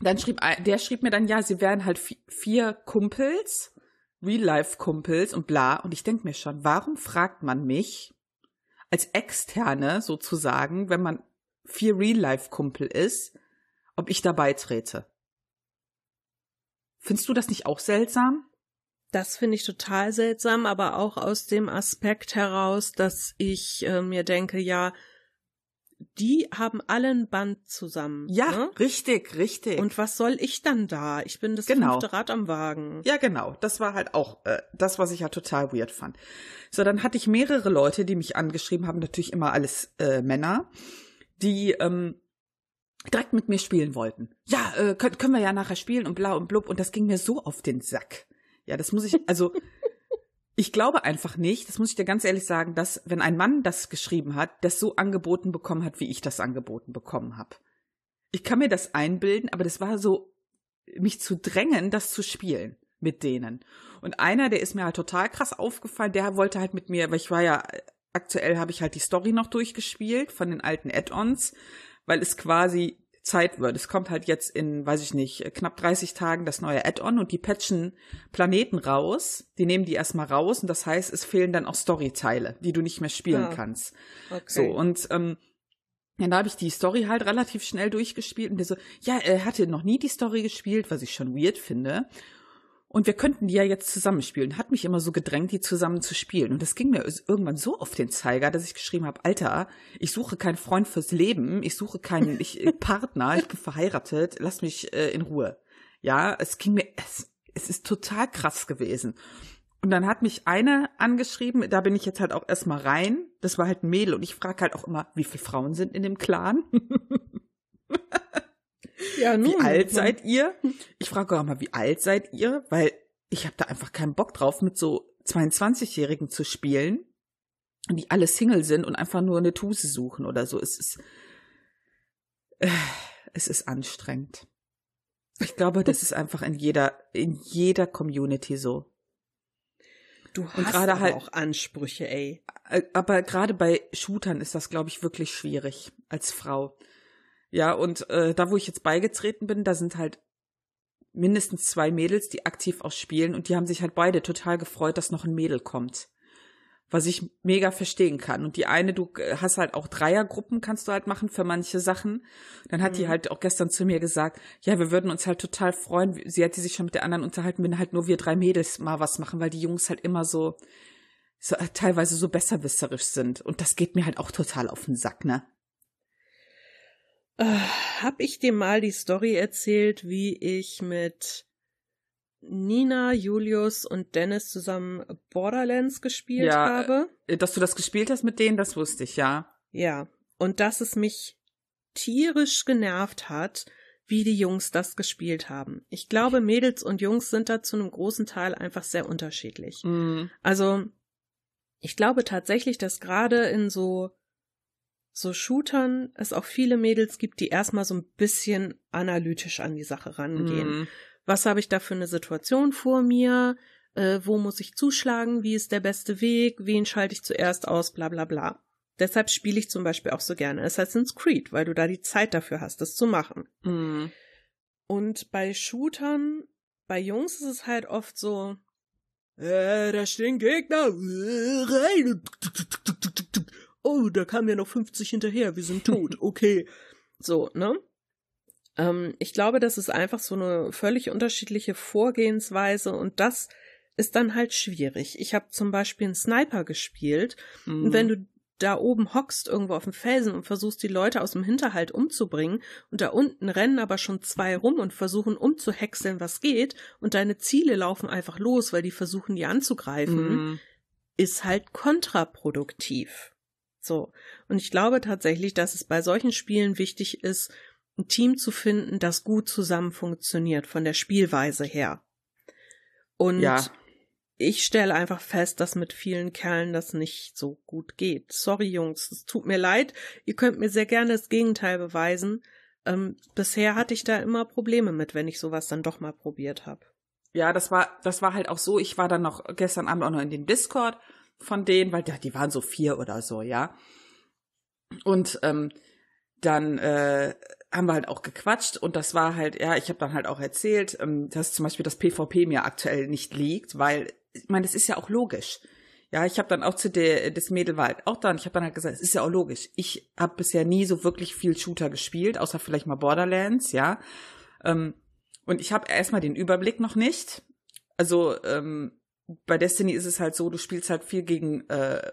dann schrieb der schrieb mir dann, ja, sie wären halt vier Kumpels, Real-Life-Kumpels und bla. Und ich denk mir schon, warum fragt man mich als Externe sozusagen, wenn man vier Real-Life-Kumpel ist, ob ich dabei trete? Findest du das nicht auch seltsam? Das finde ich total seltsam, aber auch aus dem Aspekt heraus, dass ich äh, mir denke, ja, die haben allen Band zusammen. Ja, ne? richtig, richtig. Und was soll ich dann da? Ich bin das genau. fünfte Rad am Wagen. Ja, genau. Das war halt auch äh, das, was ich ja total weird fand. So, dann hatte ich mehrere Leute, die mich angeschrieben haben, natürlich immer alles äh, Männer, die ähm, direkt mit mir spielen wollten. Ja, äh, können, können wir ja nachher spielen und bla und blub. Und das ging mir so auf den Sack. Ja, das muss ich, also ich glaube einfach nicht, das muss ich dir ganz ehrlich sagen, dass wenn ein Mann das geschrieben hat, das so angeboten bekommen hat, wie ich das angeboten bekommen habe. Ich kann mir das einbilden, aber das war so, mich zu drängen, das zu spielen mit denen. Und einer, der ist mir halt total krass aufgefallen, der wollte halt mit mir, weil ich war ja, aktuell habe ich halt die Story noch durchgespielt von den alten Add-ons, weil es quasi Zeit wird. Es kommt halt jetzt in, weiß ich nicht, knapp 30 Tagen das neue Add-on und die patchen Planeten raus. Die nehmen die erstmal raus und das heißt, es fehlen dann auch Storyteile, die du nicht mehr spielen ah, kannst. Okay. So, und ähm, dann habe ich die Story halt relativ schnell durchgespielt und der so, ja, er hatte noch nie die Story gespielt, was ich schon weird finde. Und wir könnten die ja jetzt zusammenspielen. Hat mich immer so gedrängt, die zusammen zu spielen. Und das ging mir irgendwann so auf den Zeiger, dass ich geschrieben habe, Alter, ich suche keinen Freund fürs Leben, ich suche keinen ich, äh, *laughs* Partner, ich bin verheiratet, lass mich äh, in Ruhe. Ja, es ging mir, es, es ist total krass gewesen. Und dann hat mich eine angeschrieben, da bin ich jetzt halt auch erstmal rein. Das war halt ein Mädel und ich frage halt auch immer, wie viele Frauen sind in dem Clan? *laughs* Ja, nun. Wie alt seid ihr? Ich frage auch mal, wie alt seid ihr? Weil ich habe da einfach keinen Bock drauf, mit so 22-Jährigen zu spielen, die alle Single sind und einfach nur eine Tuse suchen oder so. Es ist, äh, es ist anstrengend. Ich glaube, das ist einfach in jeder, in jeder Community so. Du hast aber halt, auch Ansprüche, ey. Äh, aber gerade bei Shootern ist das, glaube ich, wirklich schwierig als Frau. Ja, und äh, da, wo ich jetzt beigetreten bin, da sind halt mindestens zwei Mädels, die aktiv auch spielen und die haben sich halt beide total gefreut, dass noch ein Mädel kommt. Was ich mega verstehen kann. Und die eine, du äh, hast halt auch Dreiergruppen, kannst du halt machen für manche Sachen. Dann hat mhm. die halt auch gestern zu mir gesagt, ja, wir würden uns halt total freuen. Sie hätte sich schon mit der anderen unterhalten, wenn halt nur wir drei Mädels mal was machen, weil die Jungs halt immer so, so äh, teilweise so besserwisserisch sind. Und das geht mir halt auch total auf den Sack, ne? Äh, hab ich dir mal die Story erzählt, wie ich mit Nina, Julius und Dennis zusammen Borderlands gespielt ja, habe? Äh, dass du das gespielt hast mit denen, das wusste ich, ja. Ja. Und dass es mich tierisch genervt hat, wie die Jungs das gespielt haben. Ich glaube, Mädels und Jungs sind da zu einem großen Teil einfach sehr unterschiedlich. Mhm. Also, ich glaube tatsächlich, dass gerade in so so Shootern es auch viele Mädels gibt, die erstmal so ein bisschen analytisch an die Sache rangehen. Mhm. Was habe ich da für eine Situation vor mir? Äh, wo muss ich zuschlagen? Wie ist der beste Weg? Wen schalte ich zuerst aus? Bla bla bla. Deshalb spiele ich zum Beispiel auch so gerne Assassin's Creed, weil du da die Zeit dafür hast, das zu machen. Mhm. Und bei Shootern, bei Jungs ist es halt oft so, äh, da stehen Gegner, äh, rein. Oh, da kamen ja noch 50 hinterher, wir sind tot, *laughs* okay. So, ne? Ähm, ich glaube, das ist einfach so eine völlig unterschiedliche Vorgehensweise und das ist dann halt schwierig. Ich habe zum Beispiel einen Sniper gespielt mhm. und wenn du da oben hockst irgendwo auf dem Felsen und versuchst die Leute aus dem Hinterhalt umzubringen und da unten rennen aber schon zwei rum und versuchen umzuhäckseln, was geht und deine Ziele laufen einfach los, weil die versuchen, die anzugreifen, mhm. ist halt kontraproduktiv. So. Und ich glaube tatsächlich, dass es bei solchen Spielen wichtig ist, ein Team zu finden, das gut zusammen funktioniert, von der Spielweise her. Und ja ich stelle einfach fest, dass mit vielen Kerlen das nicht so gut geht. Sorry, Jungs, es tut mir leid. Ihr könnt mir sehr gerne das Gegenteil beweisen. Ähm, bisher hatte ich da immer Probleme mit, wenn ich sowas dann doch mal probiert habe. Ja, das war, das war halt auch so. Ich war dann noch gestern Abend auch noch in dem Discord von denen, weil die waren so vier oder so, ja. Und ähm, dann äh, haben wir halt auch gequatscht und das war halt, ja, ich habe dann halt auch erzählt, ähm, dass zum Beispiel das PvP mir aktuell nicht liegt, weil ich meine, das ist ja auch logisch. Ja, ich habe dann auch zu der, das Mädel war halt auch da und ich habe dann halt gesagt, es ist ja auch logisch. Ich habe bisher nie so wirklich viel Shooter gespielt, außer vielleicht mal Borderlands, ja. Ähm, und ich habe erstmal den Überblick noch nicht. Also ähm, bei Destiny ist es halt so, du spielst halt viel gegen äh,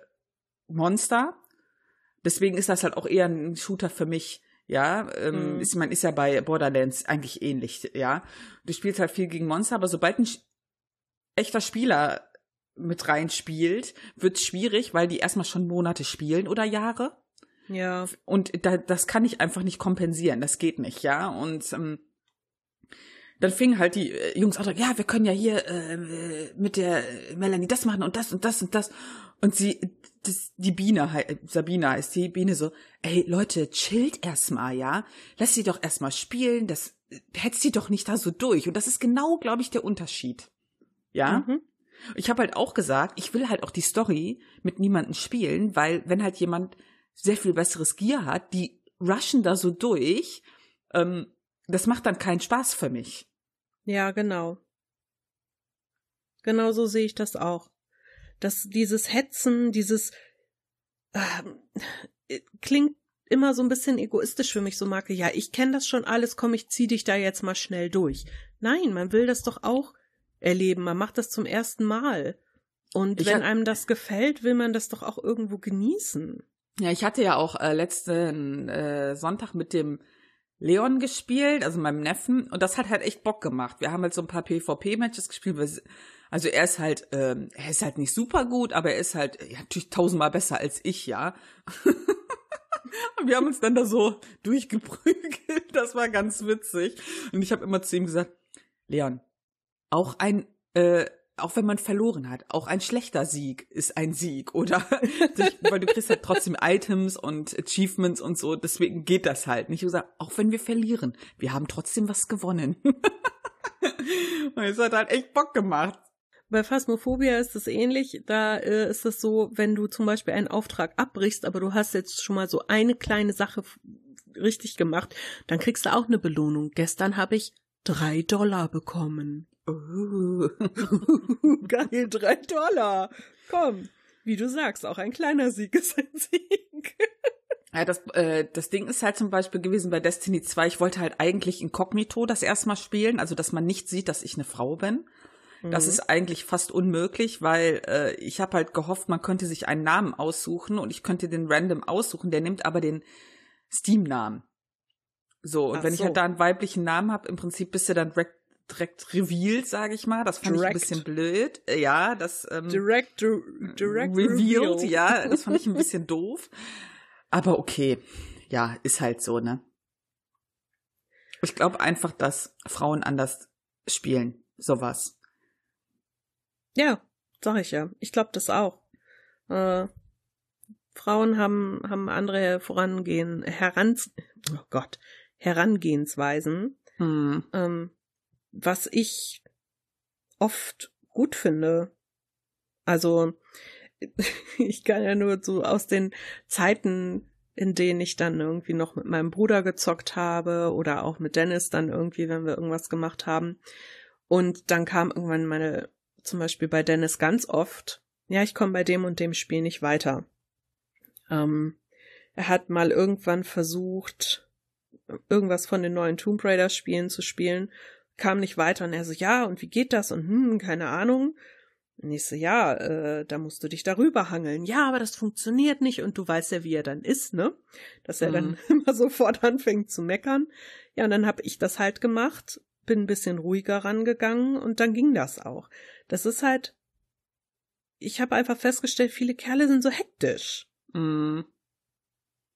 Monster. Deswegen ist das halt auch eher ein Shooter für mich. Ja, ähm, mhm. ist, man ist ja bei Borderlands eigentlich ähnlich, ja. Du spielst halt viel gegen Monster, aber sobald ein echter Spieler mit reinspielt, wird schwierig, weil die erstmal schon Monate spielen oder Jahre. Ja. Und da, das kann ich einfach nicht kompensieren. Das geht nicht, ja. Und ähm, dann fingen halt die äh, Jungs auch, ja, wir können ja hier äh, mit der Melanie das machen und das und das und das. Und sie, das, die Biene, Sabina ist die Biene so, ey Leute, chillt erstmal, ja. Lass sie doch erstmal spielen, das hetzt sie doch nicht da so durch. Und das ist genau, glaube ich, der Unterschied. Ja. Mhm. Ich habe halt auch gesagt, ich will halt auch die Story mit niemandem spielen, weil wenn halt jemand sehr viel besseres Gear hat, die rushen da so durch, ähm, das macht dann keinen Spaß für mich. Ja, genau. Genau so sehe ich das auch. Dass dieses Hetzen, dieses äh, klingt immer so ein bisschen egoistisch für mich, so Marke, ja, ich kenne das schon alles, komm, ich zieh dich da jetzt mal schnell durch. Nein, man will das doch auch erleben. Man macht das zum ersten Mal. Und ich wenn einem das gefällt, will man das doch auch irgendwo genießen. Ja, ich hatte ja auch äh, letzten äh, Sonntag mit dem Leon gespielt, also meinem Neffen, und das hat halt echt Bock gemacht. Wir haben halt so ein paar PvP-Matches gespielt. Also er ist halt, ähm, er ist halt nicht super gut, aber er ist halt ja, natürlich tausendmal besser als ich, ja. *laughs* wir haben uns dann da so durchgeprügelt. Das war ganz witzig. Und ich habe immer zu ihm gesagt, Leon, auch ein, äh, auch wenn man verloren hat, auch ein schlechter Sieg ist ein Sieg, oder? *laughs* Weil du kriegst halt trotzdem Items und Achievements und so, deswegen geht das halt nicht. Sag, auch wenn wir verlieren, wir haben trotzdem was gewonnen. *laughs* und es hat halt echt Bock gemacht. Bei Phasmophobia ist es ähnlich. Da äh, ist es so, wenn du zum Beispiel einen Auftrag abbrichst, aber du hast jetzt schon mal so eine kleine Sache richtig gemacht, dann kriegst du auch eine Belohnung. Gestern habe ich drei Dollar bekommen. Oh. *laughs* Geil, drei Dollar. Komm, wie du sagst, auch ein kleiner Sieg ist ein Sieg. *laughs* Ja, das, äh, das Ding ist halt zum Beispiel gewesen bei Destiny 2, ich wollte halt eigentlich inkognito das erstmal spielen, also dass man nicht sieht, dass ich eine Frau bin. Das mhm. ist eigentlich fast unmöglich, weil äh, ich habe halt gehofft, man könnte sich einen Namen aussuchen und ich könnte den random aussuchen, der nimmt aber den Steam-Namen. So, und Ach wenn so. ich halt da einen weiblichen Namen habe, im Prinzip bist du dann direkt direkt revealed, sage ich mal. Das fand direct. ich ein bisschen blöd. Ja, das ähm, direct, du, direct revealed, reveal. ja, das fand ich ein *laughs* bisschen doof. Aber okay, ja, ist halt so, ne? Ich glaube einfach, dass Frauen anders spielen, sowas. Ja, sag ich ja. Ich glaube das auch. Äh, Frauen haben, haben andere Vorangehen, heran, oh Gott, Herangehensweisen, hm. ähm, was ich oft gut finde. Also, *laughs* ich kann ja nur so aus den Zeiten, in denen ich dann irgendwie noch mit meinem Bruder gezockt habe oder auch mit Dennis dann irgendwie, wenn wir irgendwas gemacht haben. Und dann kam irgendwann meine, zum Beispiel bei Dennis ganz oft, ja, ich komme bei dem und dem Spiel nicht weiter. Ähm, er hat mal irgendwann versucht, irgendwas von den neuen Tomb Raider Spielen zu spielen, kam nicht weiter und er so, ja, und wie geht das? Und hm, keine Ahnung. Und ich so, ja, äh, da musst du dich darüber hangeln. Ja, aber das funktioniert nicht und du weißt ja, wie er dann ist, ne? Dass er mhm. dann *laughs* immer sofort anfängt zu meckern. Ja, und dann habe ich das halt gemacht, bin ein bisschen ruhiger rangegangen und dann ging das auch. Das ist halt, ich habe einfach festgestellt, viele Kerle sind so hektisch. Mhm.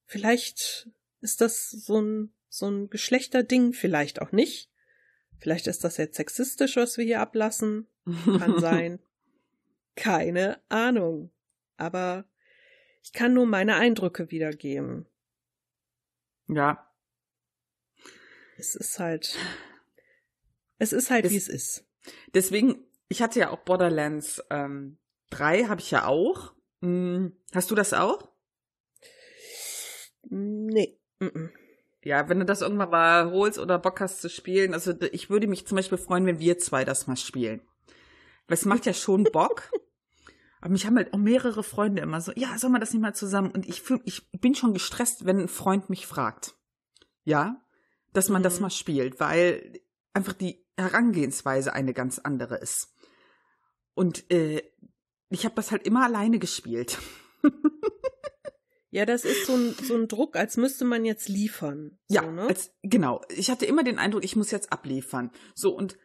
Vielleicht ist das so ein, so ein Geschlechterding, vielleicht auch nicht. Vielleicht ist das jetzt sexistisch, was wir hier ablassen. Kann *laughs* sein. Keine Ahnung. Aber ich kann nur meine Eindrücke wiedergeben. Ja. Es ist halt. Es ist halt, wie es ist. Deswegen, ich hatte ja auch Borderlands ähm, 3, habe ich ja auch. Hm, hast du das auch? Nee. Ja, wenn du das irgendwann mal holst oder Bock hast zu spielen, also ich würde mich zum Beispiel freuen, wenn wir zwei das mal spielen. Weil es macht ja schon *laughs* Bock. Aber mich haben halt auch mehrere Freunde immer so, ja, soll man das nicht mal zusammen? Und ich fühl, ich bin schon gestresst, wenn ein Freund mich fragt. Ja, dass man mhm. das mal spielt, weil einfach die Herangehensweise eine ganz andere ist. Und äh, ich habe das halt immer alleine gespielt. Ja, das ist so ein, so ein Druck, als müsste man jetzt liefern. So, ja, ne? als, genau. Ich hatte immer den Eindruck, ich muss jetzt abliefern. So, und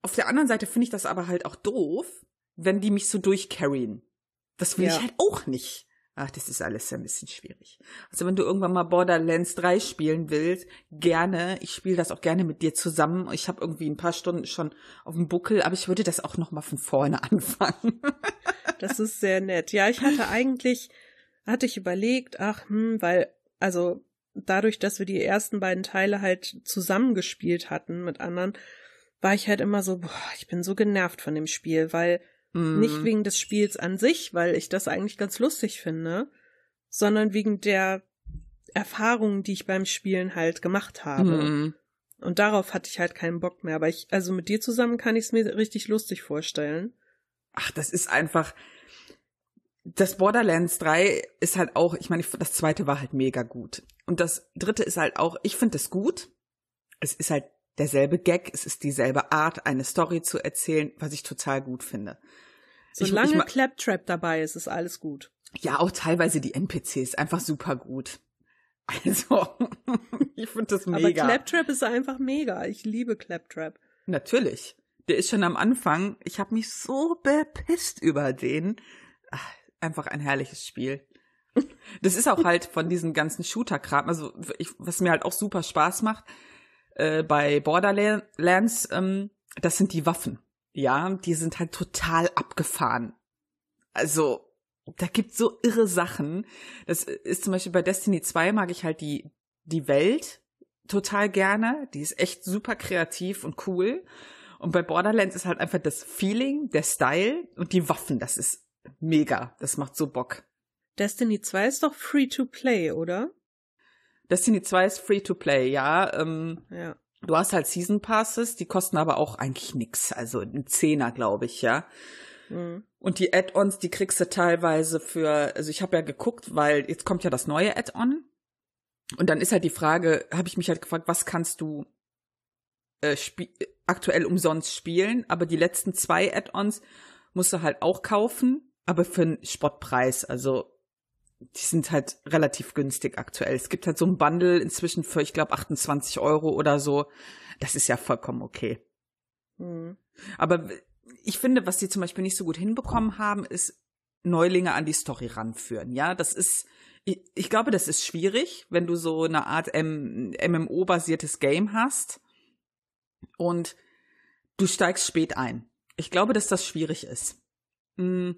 auf der anderen Seite finde ich das aber halt auch doof, wenn die mich so durchcarryen. Das will ja. ich halt auch nicht. Ach, das ist alles ein bisschen schwierig. Also wenn du irgendwann mal Borderlands 3 spielen willst, gerne. Ich spiele das auch gerne mit dir zusammen. Ich habe irgendwie ein paar Stunden schon auf dem Buckel, aber ich würde das auch noch mal von vorne *laughs* anfangen. Das ist sehr nett. Ja, ich hatte eigentlich hatte ich überlegt, ach, hm, weil, also dadurch, dass wir die ersten beiden Teile halt zusammengespielt hatten mit anderen, war ich halt immer so, boah, ich bin so genervt von dem Spiel, weil mm. nicht wegen des Spiels an sich, weil ich das eigentlich ganz lustig finde, sondern wegen der Erfahrungen, die ich beim Spielen halt gemacht habe. Mm. Und darauf hatte ich halt keinen Bock mehr. Aber ich, also mit dir zusammen kann ich es mir richtig lustig vorstellen. Ach, das ist einfach, das Borderlands 3 ist halt auch, ich meine, das zweite war halt mega gut. Und das dritte ist halt auch, ich finde es gut. Es ist halt derselbe Gag, es ist dieselbe Art, eine Story zu erzählen, was ich total gut finde. Solange ich, ich, Claptrap dabei ist, ist alles gut. Ja, auch teilweise die NPCs, einfach super gut. *laughs* Also, ich finde das mega. Aber Claptrap ist einfach mega. Ich liebe Claptrap. Natürlich. Der ist schon am Anfang. Ich habe mich so bepisst über den. Ach, einfach ein herrliches Spiel. Das ist auch halt von diesen ganzen Shooter-Kram, also ich, was mir halt auch super Spaß macht äh, bei Borderlands, ähm, das sind die Waffen. Ja, die sind halt total abgefahren. Also, da gibt's so irre Sachen. Das ist zum Beispiel bei Destiny 2 mag ich halt die, die Welt total gerne. Die ist echt super kreativ und cool. Und bei Borderlands ist halt einfach das Feeling, der Style und die Waffen. Das ist mega. Das macht so Bock. Destiny 2 ist doch free to play, oder? Destiny 2 ist free to play, ja. Ähm, ja. Du hast halt Season Passes, die kosten aber auch eigentlich nix. Also ein Zehner, glaube ich, ja. Mhm. Und die Add-ons, die kriegst du teilweise für, also ich habe ja geguckt, weil jetzt kommt ja das neue Add-on. Und dann ist halt die Frage, habe ich mich halt gefragt, was kannst du äh, aktuell umsonst spielen? Aber die letzten zwei Add-ons musst du halt auch kaufen aber für einen Spottpreis. Also die sind halt relativ günstig aktuell. Es gibt halt so ein Bundle inzwischen für, ich glaube, 28 Euro oder so. Das ist ja vollkommen okay. Mhm. Aber ich finde, was die zum Beispiel nicht so gut hinbekommen haben, ist Neulinge an die Story ranführen. Ja, das ist, ich, ich glaube, das ist schwierig, wenn du so eine Art MMO-basiertes Game hast und du steigst spät ein. Ich glaube, dass das schwierig ist. Mhm.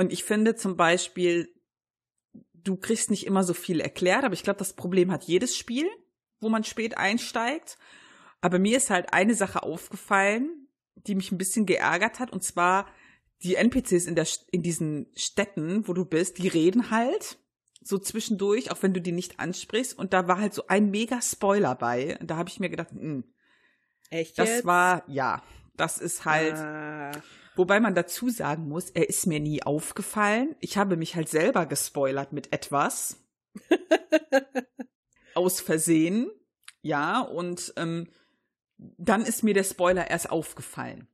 Und ich finde zum Beispiel, du kriegst nicht immer so viel erklärt, aber ich glaube, das Problem hat jedes Spiel, wo man spät einsteigt. Aber mir ist halt eine Sache aufgefallen, die mich ein bisschen geärgert hat, und zwar die NPCs in, der, in diesen Städten, wo du bist, die reden halt so zwischendurch, auch wenn du die nicht ansprichst. Und da war halt so ein mega Spoiler bei. Da habe ich mir gedacht, mh, hm, Echt das jetzt? war, ja, das ist halt. Ah. Wobei man dazu sagen muss, er ist mir nie aufgefallen. Ich habe mich halt selber gespoilert mit etwas. *laughs* Aus Versehen. Ja, und ähm, dann ist mir der Spoiler erst aufgefallen.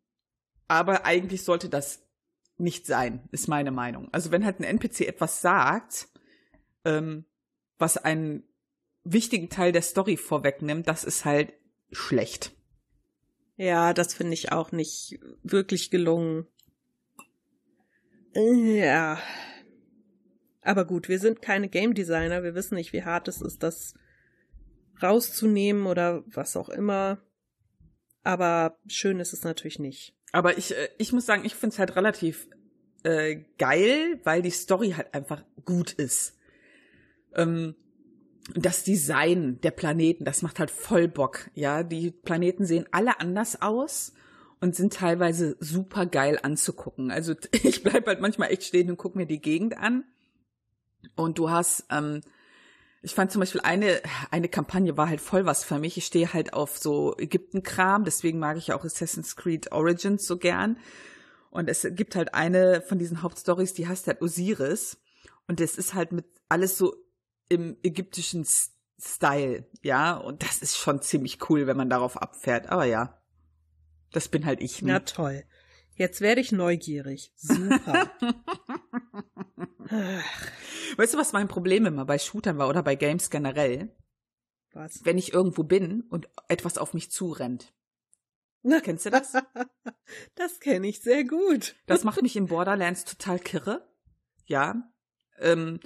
Aber eigentlich sollte das nicht sein, ist meine Meinung. Also wenn halt ein NPC etwas sagt, ähm, was einen wichtigen Teil der Story vorwegnimmt, das ist halt schlecht. Ja, das finde ich auch nicht wirklich gelungen. Ja. Aber gut, wir sind keine Game Designer. Wir wissen nicht, wie hart es ist, das rauszunehmen oder was auch immer. Aber schön ist es natürlich nicht. Aber ich, äh, ich muss sagen, ich finde es halt relativ äh, geil, weil die Story halt einfach gut ist. Ähm, das Design der Planeten, das macht halt voll Bock. Ja, die Planeten sehen alle anders aus und sind teilweise super geil anzugucken. Also *laughs* ich bleib halt manchmal echt stehen und guck mir die Gegend an. Und du hast, ähm, ich fand zum Beispiel eine, eine Kampagne war halt voll was für mich. Ich stehe halt auf so Ägypten-Kram, deswegen mag ich auch Assassin's Creed Origins so gern. Und es gibt halt eine von diesen Hauptstories, die heißt halt Osiris. Und es ist halt mit alles so im ägyptischen Style, ja. Und das ist schon ziemlich cool, wenn man darauf abfährt. Aber ja, das bin halt ich. Ne? Na toll. Jetzt werde ich neugierig. Super. *laughs* weißt du, was mein Problem immer bei Shootern war oder bei Games generell? Was? Wenn ich irgendwo bin und etwas auf mich zurennt. Kennst du das? *laughs* Das kenne ich sehr gut. Das macht mich in Borderlands total kirre. Ja. Ähm,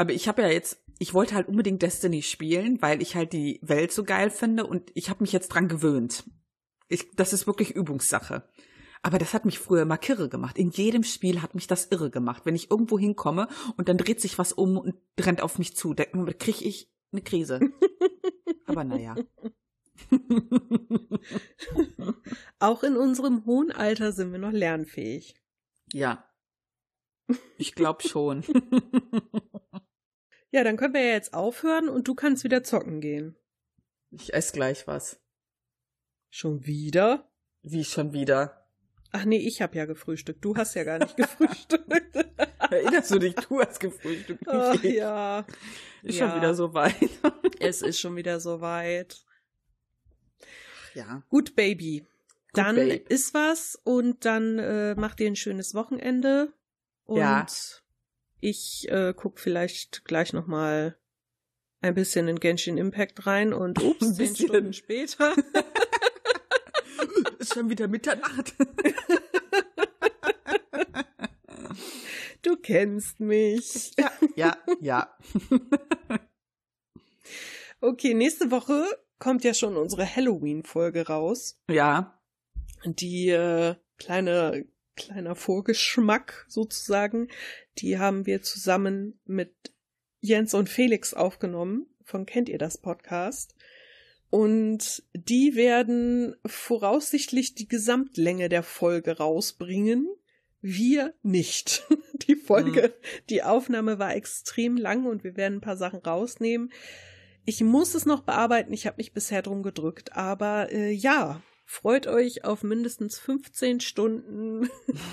aber ich habe ja jetzt, ich wollte halt unbedingt Destiny spielen, weil ich halt die Welt so geil finde und ich habe mich jetzt dran gewöhnt. Ich, das ist wirklich Übungssache. Aber das hat mich früher immer kirre gemacht. In jedem Spiel hat mich das irre gemacht. Wenn ich irgendwo hinkomme und dann dreht sich was um und rennt auf mich zu, da kriege ich eine Krise. *laughs* Aber naja. *laughs* Auch in unserem hohen Alter sind wir noch lernfähig. Ja. Ich glaube schon. *laughs* ja, dann können wir ja jetzt aufhören und du kannst wieder zocken gehen. Ich esse gleich was. Schon wieder? Wie schon wieder? Ach nee, ich habe ja gefrühstückt. Du hast ja gar nicht *laughs* gefrühstückt. Erinnerst du dich? Du hast gefrühstückt. Ach, ja. Ist ja. schon wieder so weit. *laughs* es ist schon wieder so weit. Ja. Gut, Baby. Gut, dann Babe. ist was und dann äh, macht ihr ein schönes Wochenende. Und Ja. Ich äh, guck vielleicht gleich noch mal ein bisschen in Genshin Impact rein und *laughs* ups, Ein zehn bisschen. Stunden später. *laughs* Ist schon wieder Mitternacht. *laughs* Du kennst mich. ja, ja, ja. Okay, nächste Woche kommt ja schon unsere Halloween-Folge raus. Ja. Die äh, kleine kleiner Vorgeschmack sozusagen, die haben wir zusammen mit Jens und Felix aufgenommen. Von kennt ihr das Podcast? Und die werden voraussichtlich die Gesamtlänge der Folge rausbringen. Wir nicht. *laughs* Die Folge, die Aufnahme war extrem lang und wir werden ein paar Sachen rausnehmen. Ich muss es noch bearbeiten, ich habe mich bisher drum gedrückt, aber äh, ja, freut euch auf mindestens 15 Stunden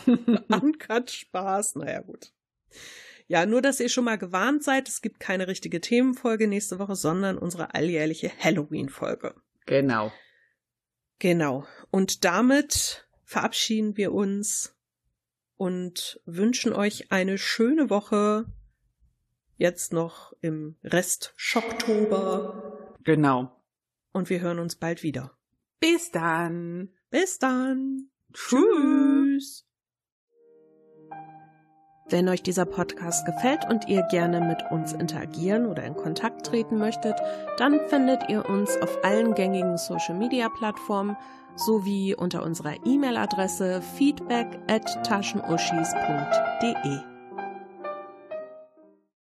*laughs* Uncut-Spaß. Naja, gut. Ja, nur, dass ihr schon mal gewarnt seid, es gibt keine richtige Themenfolge nächste Woche, sondern unsere alljährliche Halloween-Folge. Genau. Genau. Und damit verabschieden wir uns und wünschen euch eine schöne Woche. Jetzt noch im Rest Schocktober. Genau. Und wir hören uns bald wieder. Bis dann. Bis dann. Tschüss. Wenn euch dieser Podcast gefällt und ihr gerne mit uns interagieren oder in Kontakt treten möchtet, dann findet ihr uns auf allen gängigen Social-Media-Plattformen sowie unter unserer E-Mail-Adresse feedback at taschenuschis.de.